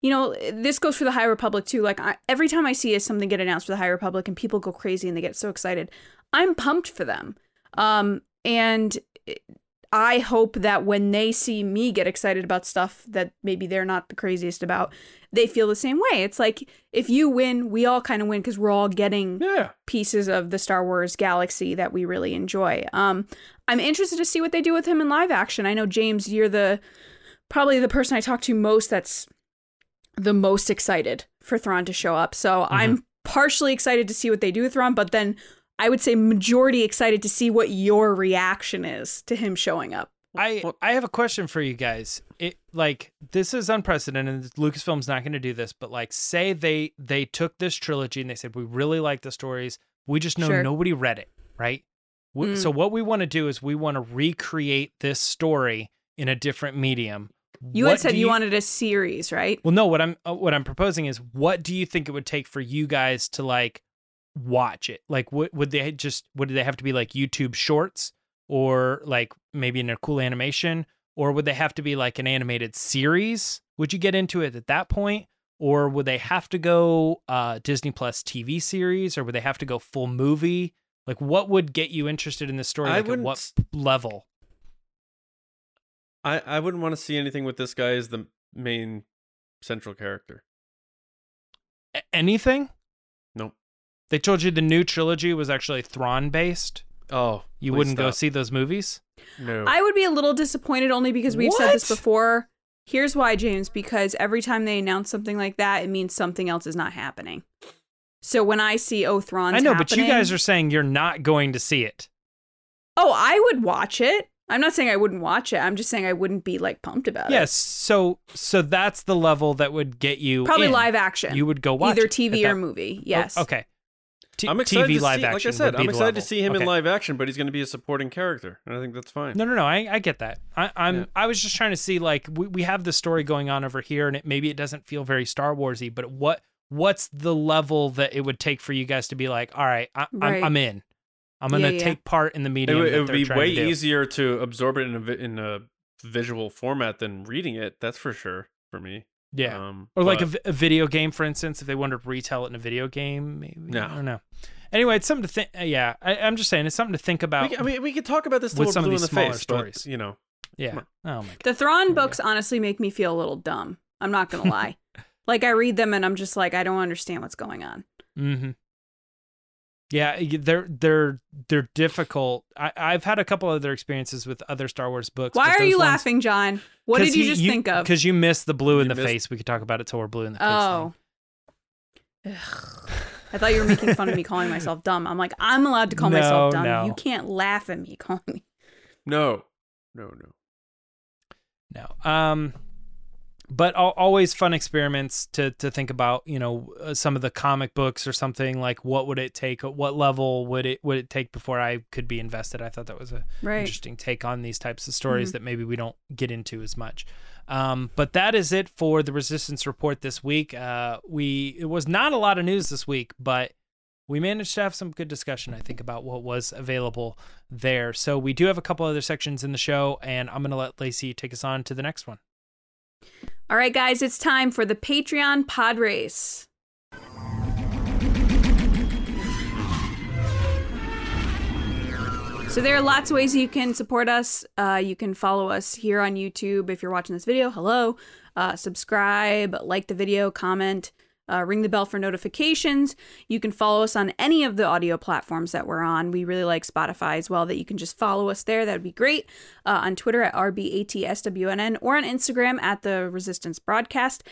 You know, this goes for the High Republic too. Like I, every time I see something get announced for the High Republic and people go crazy and they get so excited, I'm pumped for them. Um, and I hope that when they see me get excited about stuff that maybe they're not the craziest about, they feel the same way. It's like if you win, we all kind of win because we're all getting
yeah.
pieces of the Star Wars galaxy that we really enjoy. Um, I'm interested to see what they do with him in live action. I know James, you're the probably the person I talk to most that's the most excited for Thrawn to show up. So I'm partially excited to see what they do with Thrawn, but then I would say majority excited to see what your reaction is to him showing up.
I I have a question for you guys. It like this is unprecedented. Lucasfilm's not going to do this, but like say they they took this trilogy and they said we really like the stories. We just know
Sure.
nobody read it, right? W-
Mm.
So what we want to do is we want to recreate this story in a different medium.
You
What
had said
do
you, wanted a series, right?
Well, no. What I'm uh, what I'm proposing is, what do you think it would take for you guys to like watch it? Like, would would they just would they have to be like YouTube shorts, or like maybe in a cool animation, or would they have to be like an animated series? Would you get into it at that point, or would they have to go uh, Disney Plus TV series, or would they have to go full movie? Like, what would get you interested in this story? Like, at what level?
I I wouldn't want to see anything with this guy as the main central character.
A- anything?
Nope.
They told you the new trilogy was actually Thrawn based.
Oh,
You wouldn't go see those movies?
No.
I would be a little disappointed only because we've said this before. Here's why, James, because every time they announce something like that, it means something else is not happening. So when I see oh
I know, but you guys are saying you're not going to see it.
Oh, I would watch it. I'm not saying I wouldn't watch it. I'm just saying I wouldn't be like pumped about it.
Yes, so so that's the level that would get you
Probably
in.
live action.
You would go watch
either TV
at
or
that-
movie. Yes.
Oh, okay. T-
I'm excited
TV
to
live
see,
action.
like I said, I'm
the
excited to see him
Okay.
in live action, but he's going to be a supporting character, and I think that's fine.
No, no, no. I, I get that. I, I'm.
Yeah.
I was just trying to see like we, we have the story going on over here, and it maybe it doesn't feel very Star Warsy, but what what's the level that it would take for you guys to be like, all right, I,
Right.
I'm, I'm in. I'm gonna
Yeah, yeah.
take part in the
It
medium.
would,
that
it would be way
to
easier to absorb it in a in a visual format than reading it. That's for sure for me.
Yeah.
Um,
Or like a,
but-
vi- a video game, for instance, if they wanted to retell it in a video game, maybe.
No.
I don't know. Anyway, it's something to think. Yeah, I, I'm just saying, it's something to think about.
we, I mean, we could talk about this till
with some of
blue in
these
the
smaller
face,
stories.
but you know,
yeah. Oh my god.
The Thrawn books honestly make me feel a little dumb. I'm not gonna [LAUGHS] lie. like I read them and I'm just like I don't understand what's going on.
Mm-hmm. Yeah, they're they're they're difficult. I, I've had a couple other experiences with other Star Wars books.
Why are you
ones-
laughing, John? What did you
he-
just think of?
Because you missed the blue in
You
the
missed-
face. We could talk about it till we're blue in the face.
Oh. I thought you were making fun of me calling myself dumb. I'm like, I'm allowed to call
No,
myself dumb.
no.
You can't laugh at me calling me.
no, no, no.
No. Um, but always fun experiments to to think about. You know, uh, some of the comic books or something like what would it take? What level would it would it take before I could be invested? I thought that was a
Right.
interesting take on these types of stories
Mhm.
that maybe we don't get into as much. Um, but that is it for the Resistance Report this week. Uh, we it was not a lot of news this week, but we managed to have some good discussion, I think, about what was available there. So we do have a couple other sections in the show, and I'm going to let Lacey take us on to the next one.
All right, guys, it's time for the Patreon pod race. So there are lots of ways you can support us. Uh, you can follow us here on YouTube if you're watching this video. Hello, uh, subscribe, like the video, comment, uh, ring the bell for notifications. You can follow us on any of the audio platforms that we're on. We really like Spotify as well. That you can just follow us there. That would be great. Uh, on Twitter at rbatswnn or on Instagram at the Resistance Broadcast.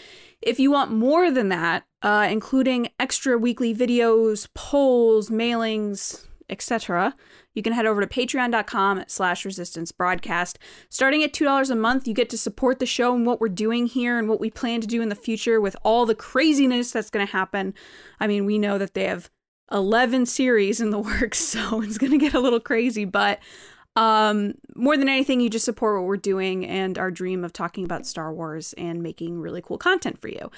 If you want more than that, uh, including extra weekly videos, polls, mailings, etc. You can head over to patreon.com slash resistance broadcast. Starting at $2 a month you get to support the show and what we're doing here and what we plan to do in the future with all the craziness that's going to happen. I mean we know that they have 11 series in the [LAUGHS] works so it's going to get a little crazy but um, more than anything, you just support what we're doing and our dream of talking about Star Wars and making really cool content for you.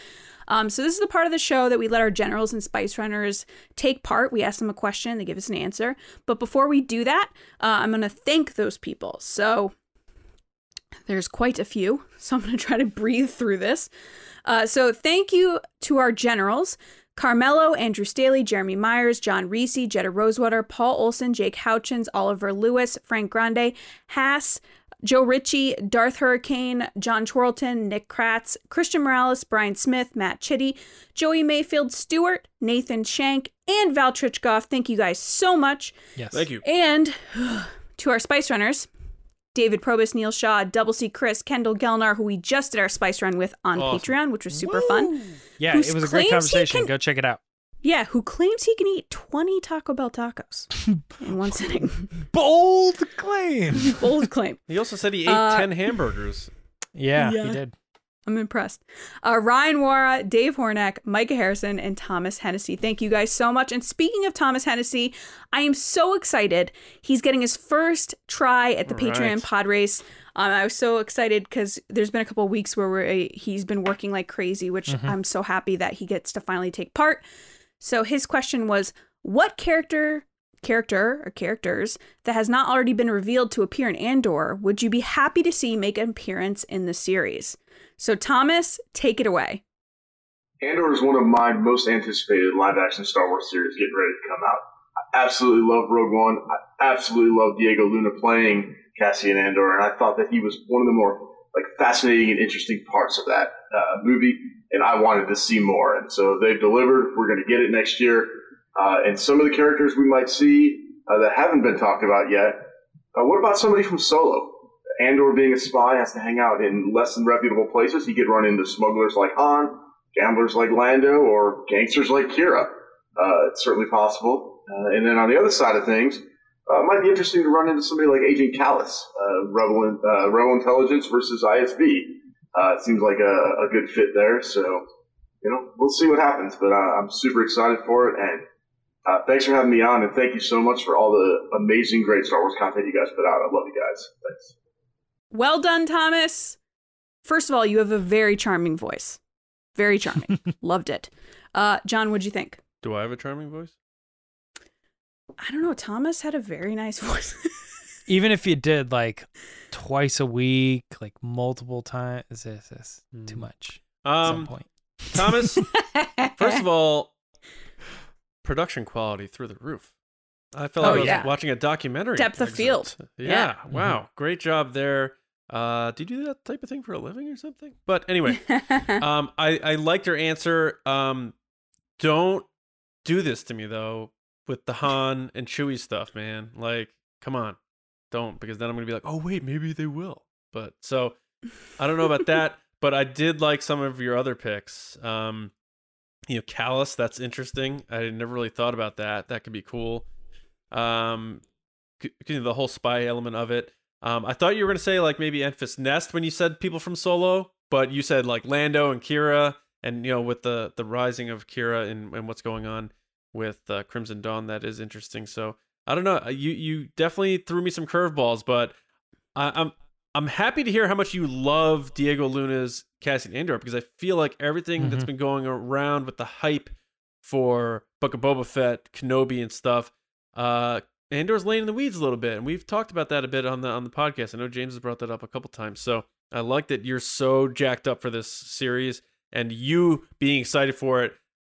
Um, so this is the part of the show that we let our generals and spice runners take part. We ask them a question, they give us an answer. But before we do that, uh, I'm going to thank those people. So there's quite a few, [LAUGHS] so I'm going to try to breathe through this. Uh, so thank you to our generals. Carmelo, Andrew Staley, Jeremy Myers, John Reese, Jetta Rosewater, Paul Olson, Jake Houchins, Oliver Lewis, Frank Grande, Haas, Joe Ritchie, Darth Hurricane, John Chorlton, Nick Kratz, Christian Morales, Brian Smith, Matt Chitty, Joey Mayfield Stewart, Nathan Shank, and Val Trichkoff. Thank you guys so much.
Yes.
Thank you.
And [SIGHS] to our Spice Runners, David Probus, Neil Shaw, Double C Chris, Kendall Gelnar, who we just did our Spice Run with on
Awesome.
Patreon, which was super fun.
Yeah,
Who
it was a great conversation.
can-
Go check it out.
Yeah, who claims he can eat 20 Taco Bell tacos [LAUGHS] in one sitting. [LAUGHS]
Bold claim. [LAUGHS]
Bold claim.
He also said he ate
Uh,
10 hamburgers.
Yeah,
Yeah.
he did.
I'm impressed. Uh, Ryan Wara, Dave Hornack, Micah Harrison, and Thomas Hennessy. Thank you guys so much. And speaking of Thomas Hennessy, I am so excited. He's getting his first try at the
All
Patreon
right.
pod race. Um, I was so excited because there's been a couple of weeks where we're, he's been working like crazy, which I'm so happy that he gets to finally take part. So his question was, what character character or characters that has not already been revealed to appear in Andor would you be happy to see make an appearance in the series? So Thomas, take it away.
Andor is one of my most anticipated live action Star Wars series getting ready to come out. I absolutely love Rogue One. I absolutely love Diego Luna playing Cassian Andor, and I thought that he was one of the more like fascinating and interesting parts of that uh, movie, and I wanted to see more. And so they've delivered. We're going to get it next year. Uh, and some of the characters we might see uh, that haven't been talked about yet. Uh, what about somebody from Solo? Andor, being a spy, has to hang out in less than reputable places. He could run into smugglers like Han, gamblers like Lando, or gangsters like Qi'ra. Uh, it's certainly possible. Uh, and then on the other side of things, uh, it might be interesting to run into somebody like Agent Kallus, uh, Rebel, uh, Rebel Intelligence versus ISB. Uh, it seems like a, a good fit there. So, you know, we'll see what happens. But uh, I'm super excited for it. And uh, thanks for having me on. And thank you so much for all the amazing, great Star Wars content you guys put out. I love you guys. Thanks.
Well done, Thomas. First of all, you have a very charming voice. Very charming. [LAUGHS] Loved it. Uh, John, what'd you think?
Do I have a charming voice?
I don't know. Thomas had a very nice [LAUGHS] voice.
Even if you did like twice a week, like multiple times, is this, this too
Hmm.
much at some
Um,
point?
Thomas, [LAUGHS] first of all, production quality through the roof. I felt like
Oh,
I was
yeah.
watching a documentary.
Depth of field.
Yeah.
Yeah.
Wow. Great job there. Uh, do you do that type of thing for a living or something? But anyway, [LAUGHS] um, I, I liked your answer. Um, don't do this to me though with the Han and Chewie stuff, man. Like, come on, don't because then I'm gonna be like, oh wait, maybe they will. But so I don't know about that, [LAUGHS] but I did like some of your other picks. Um, you know, Kallus, that's interesting. I never really thought about that. That could be cool. Um, the whole spy element of it. Um, I thought you were gonna say like maybe Enfys Nest when you said people from Solo, but you said like Lando and Qi'ra, and you know with the the rising of Qi'ra and, and what's going on with uh, Crimson Dawn, that is interesting. So I don't know. You you definitely threw me some curveballs, but I, I'm I'm happy to hear how much you love Diego Luna's Cassian Andor because I feel like everything that's
Mhm.
been going around with the hype for Book of Boba Fett, Kenobi, and stuff. Uh, Andor's laying in the weeds a little bit, and we've talked about that a bit on the on the podcast. I know James has brought that up a couple times. So I like that you're so jacked up for this series, and you being excited for it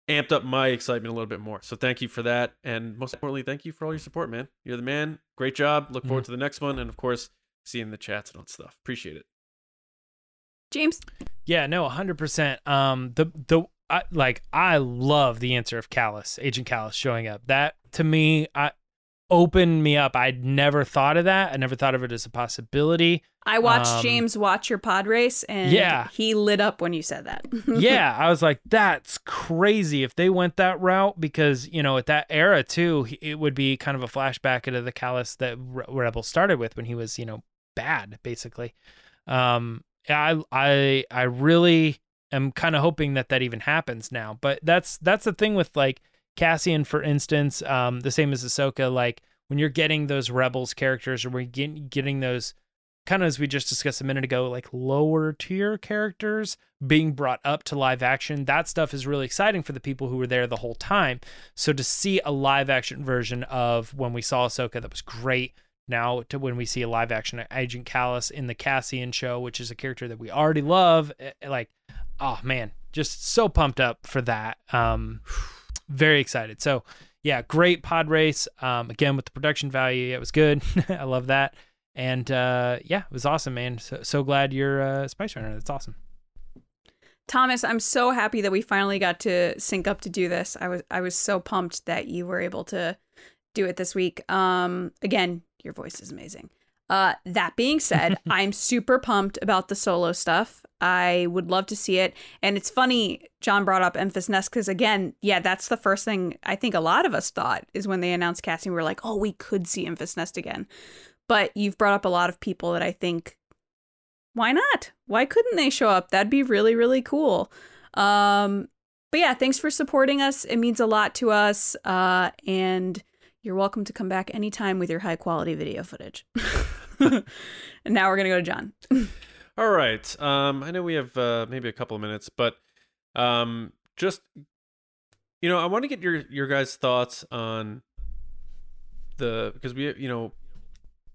amped up my excitement a little bit more. So thank you for that, and most importantly, thank you for all your support, man. You're the man. Great job. Look forward to the next one, and of course, seeing the chats and all that stuff. Appreciate it.
James,
Yeah, no, hundred percent. Um, the the I, like I love the answer of Kallus, Agent Kallus showing up. That to me, I opened me up. I'd never thought of that. I never thought of it as a possibility.
I watched
Um,
James watch your pod race, and
Yeah.
he lit up when you said that. [LAUGHS]
yeah, I was like, that's crazy if they went that route because you know at that era too, it would be kind of a flashback into the Kallus that Re- Rebel started with when he was you know bad basically. Um, I I I really am kind of hoping that that even happens now, but that's that's the thing with like Cassian, for instance, um, the same as Ahsoka, like when you're getting those Rebels characters or we're getting getting those kind of as we just discussed a minute ago, like lower tier characters being brought up to live action. That stuff is really exciting for the people who were there the whole time. So to see a live action version of when we saw Ahsoka, that was great. Now to when we see a live action Agent Kallus in the Cassian show, which is a character that we already love, eh, like, oh man, just so pumped up for that. Um, very excited. So yeah, great pod race. Um, again with the production value, it was good. [LAUGHS] I love that. And uh, yeah, it was awesome, man. So, so glad you're a Spice Runner. That's awesome.
Thomas, I'm so happy that we finally got to sync up to do this. I was I was so pumped that you were able to do it this week. Um again, your voice is amazing. Uh that being said, [LAUGHS] I'm super pumped about the solo stuff. I would love to see it. And it's funny John brought up Enfys Nest cuz again, yeah, that's the first thing I think a lot of us thought is when they announced casting we were like, "Oh, we could see Enfys Nest again." But you've brought up a lot of people that I think why not? Why couldn't they show up? That'd be really, really cool. Um, but yeah, thanks for supporting us. It means a lot to us. Uh, and you're welcome to come back anytime with your high quality video footage. [LAUGHS] [LAUGHS] and now we're going to go to John. [LAUGHS]
All right. Um, I know we have uh, maybe a couple of minutes, but um, just you know, I want to get your your guys' thoughts on the because we you know,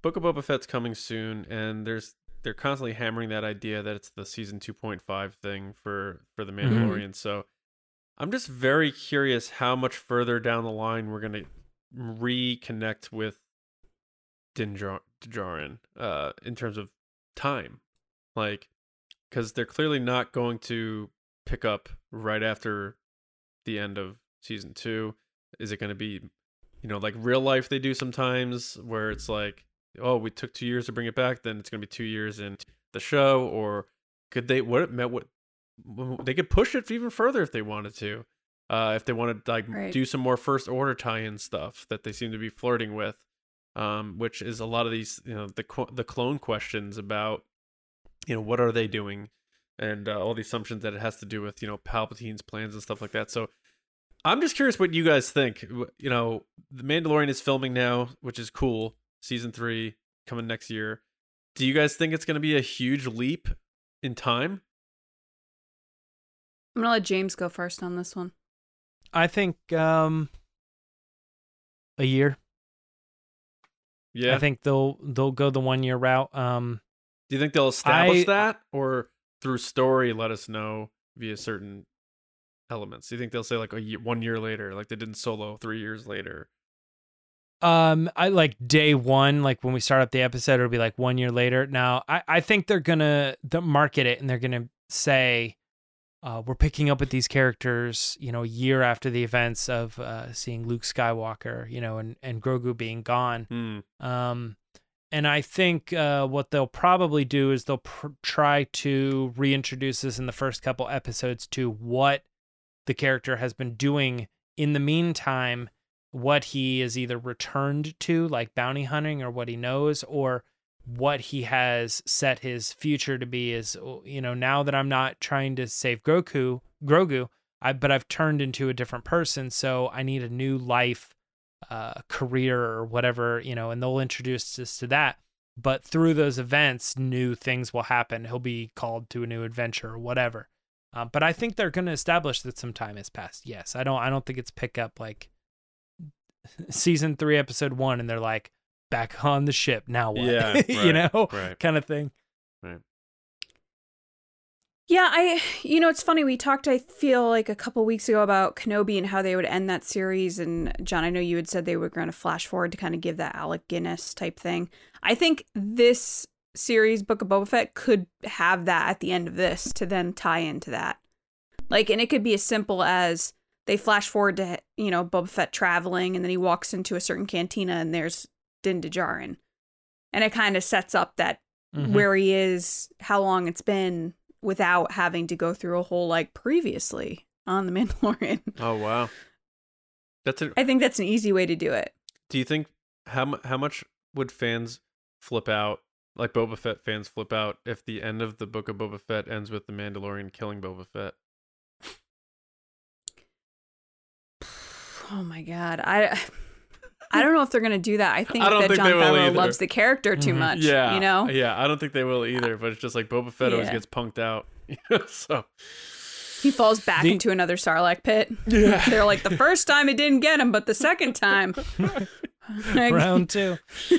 Book of Boba Fett's coming soon, and there's they're constantly hammering that idea that it's the season 2.5 thing for for the Mandalorian. So I'm just very curious how much further down the line we're gonna reconnect with Din Djar- uh, in terms of time, like because they're clearly not going to pick up right after the end of season two. Is it going to be, you know, like real life they do sometimes, where it's like, oh, we took two years to bring it back, then it's going to be two years in the show, or could they what it meant what they could push it even further if they wanted to. Uh, if they wanted to like
Right.
do some more first order tie-in stuff that they seem to be flirting with, um, which is a lot of these, you know, the the clone questions about, you know, what are they doing, and uh, all the assumptions that it has to do with, you know, Palpatine's plans and stuff like that. So, I'm just curious what you guys think. You know, the Mandalorian is filming now, which is cool. Season three coming next year. Do you guys think it's going to be a huge leap in time?
I'm going to let James go first on this one.
I think um, a year.
Yeah.
I think they'll they'll go the one year route. Um,
Do you think they'll establish
I-
that, or through story let us know via certain elements? Do you think they'll say like a year, one year later, like they did in Solo, three years later?
Um, I like day one, like when we start up the episode, it'll be like one year later. Now, I, I think they're gonna the market it and they're gonna say, uh, we're picking up with these characters, you know, a year after the events of uh, seeing Luke Skywalker, you know, and and Grogu being gone.
Hmm.
Um, and I think uh, what they'll probably do is they'll pr- try to reintroduce this in the first couple episodes to what the character has been doing in the meantime, what he is either returned to, like bounty hunting, or what he knows, or what he has set his future to be. Is oh, you know now that I'm not trying to save Grogu, Grogu, I but I've turned into a different person, so I need a new life uh, career or whatever, you know, and they'll introduce us to that. But through those events, new things will happen. He'll be called to a new adventure or whatever. Uh, but I think they're going to establish that some time has passed. Yes, I don't. I don't think it's pick up like [LAUGHS] season three, episode one, and they're like back on the ship now. What?
Yeah, [LAUGHS]
you know,
right.
kind of thing.
Yeah, I you know it's funny we talked I feel like a couple weeks ago about Kenobi and how they would end that series and John I know you had said they were going to flash forward to kind of give that Alec Guinness type thing. I think this series Book of Boba Fett could have that at the end of this to then tie into that. Like and it could be as simple as they flash forward to you know Boba Fett traveling and then he walks into a certain cantina and there's Din Djarin. And it kind of sets up that
Mhm.
where he is, how long it's been without having to go through a whole like previously on the [LAUGHS] Mandalorian.
Oh wow. That's a,
I think that's an easy way to do it.
Do you think how how much would fans flip out, like Boba Fett fans flip out, if the end of the book of Boba Fett ends with the Mandalorian killing Boba Fett? [SIGHS]
Oh my god. I I don't know if they're gonna do that. I think
I don't
that
think
John
they
Favreau loves the character too
Mhm.
much.
Yeah,
You know?
Yeah, I don't think they will either. But it's just like Boba Fett always gets punked out. [LAUGHS] so
He falls back
The-
into another Sarlacc pit.
yeah, [LAUGHS]
They're like the first time it didn't get him, but the second time. [LAUGHS]
Round two.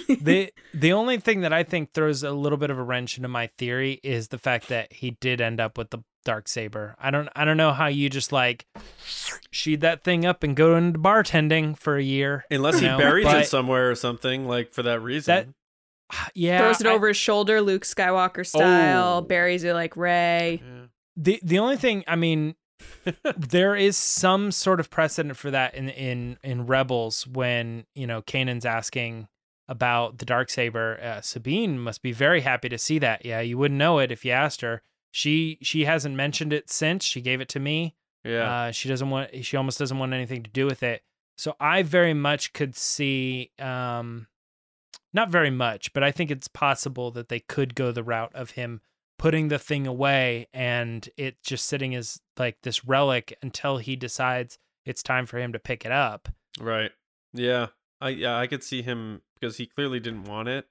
the the only thing that I think throws a little bit of a wrench into my theory is the fact that he did end up with the dark saber. I don't I don't know how you just like sheed that thing up and go into bartending for a year.
unless he
you know,
buries
but
it somewhere or something, like for that reason.
Yeah,
throws it
I-
over his shoulder, Luke Skywalker style,
Oh.
buries it like Rey.
Yeah.
the the only thing I mean [LAUGHS] there is some sort of precedent for that in in in Rebels when you know Kanan's asking about the dark saber. Uh, Sabine must be very happy to see that. Yeah, you wouldn't know it if you asked her. She she hasn't mentioned it since she gave it to me.
Yeah,
Uh, she doesn't want. She almost doesn't want anything to do with it. So I very much could see, um, not very much, but I think it's possible that they could go the route of him putting the thing away and it just sitting as like this relic until he decides it's time for him to pick it up.
right. Yeah, I yeah I could see him because he clearly didn't want it,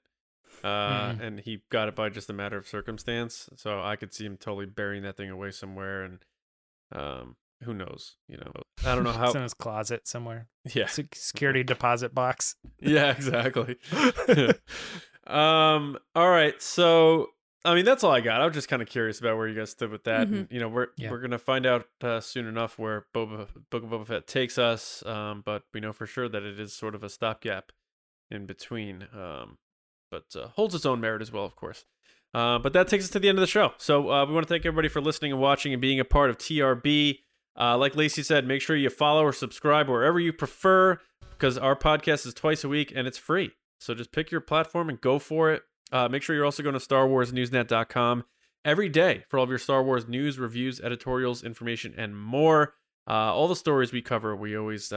uh,
Mhm.
and he got it by just a matter of circumstance. So I could see him totally burying that thing away somewhere, and um, who knows? You know, I don't know [LAUGHS] how
it's in his closet somewhere.
Yeah,
Sec- Security deposit box. [LAUGHS]
yeah, exactly. [LAUGHS] um. All right. So, I mean, that's all I got. I was just kind of curious about where you guys stood with that. And, you know, we're
Yeah.
we're gonna find out uh, soon enough where Boba Book of Boba Fett takes us. Um, but we know for sure that it is sort of a stopgap in between. Um, but uh, holds its own merit as well, of course. Uh, but that takes us to the end of the show. So uh, we want to thank everybody for listening and watching and being a part of TRB. Uh, like Lacey said, make sure you follow or subscribe wherever you prefer because our podcast is twice a week and it's free. So just pick your platform and go for it. Uh, make sure you're also going to StarWarsNewsNet.com every day for all of your Star Wars news, reviews, editorials, information, and more. Uh, all the stories we cover, we always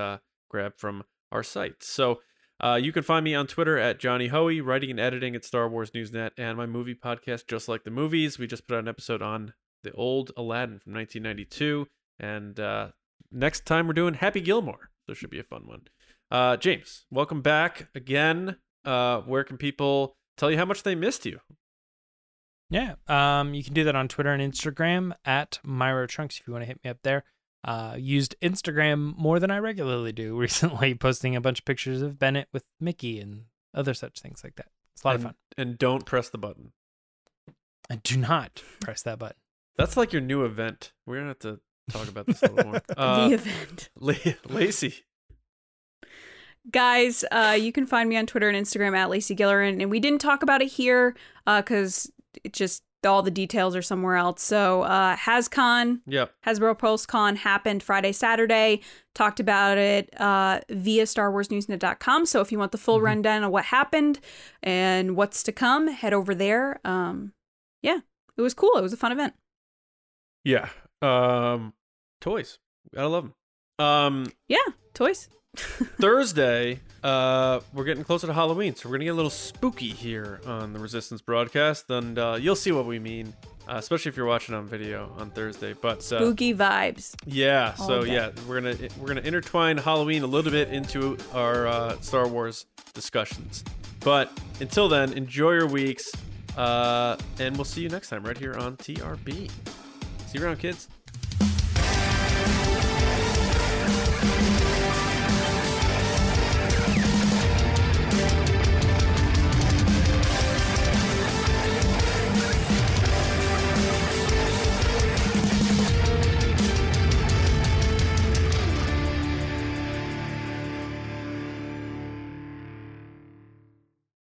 grab from our site. So uh, you can find me on Twitter at Johnny Hoey, writing and editing at Star Wars Newsnet, and my movie podcast, Just Like the Movies. We just put out an episode on the old Aladdin from 1992. And uh, next time we're doing Happy Gilmore. So should be a fun one. Uh, James, welcome back again. Uh, where can people tell you how much they missed you?
Yeah. Um, you can do that on Twitter and Instagram at Myro Trunks if you want to hit me up there. Uh, used Instagram more than I regularly do [LAUGHS] recently, posting a bunch of pictures of Bennett with Mickey and other such things like that. It's a lot
and,
of fun.
And don't press the button.
And do not press that button.
That's like your new event. We're gonna have to talk about this a little more. [LAUGHS] Uh,
the event. [LAUGHS]
La- Lacey.
Guys, uh, you can find me on Twitter and Instagram at Lacey Gillerin. And we didn't talk about it here because it just all the details are somewhere else. So, uh, HasCon,
Yep.
Hasbro PulseCon happened Friday, Saturday. Talked about it uh, via StarWarsNewsNet.com. So if you want the full
Mhm.
rundown of what happened and what's to come, head over there. Um, yeah, it was cool. It was a fun event.
Yeah. Um, toys. Gotta love them. Um,
Yeah, toys. [LAUGHS]
Thursday, uh, we're getting closer to Halloween, so we're gonna get a little spooky here on the Resistance broadcast, and uh, you'll see what we mean, uh, especially if you're watching on video on Thursday. But uh,
Spooky vibes.
yeah,
All
so
day.
yeah, we're gonna we're gonna intertwine Halloween a little bit into our uh, Star Wars discussions. But until then, enjoy your weeks, uh, and we'll see you next time right here on TRB. See you around, kids.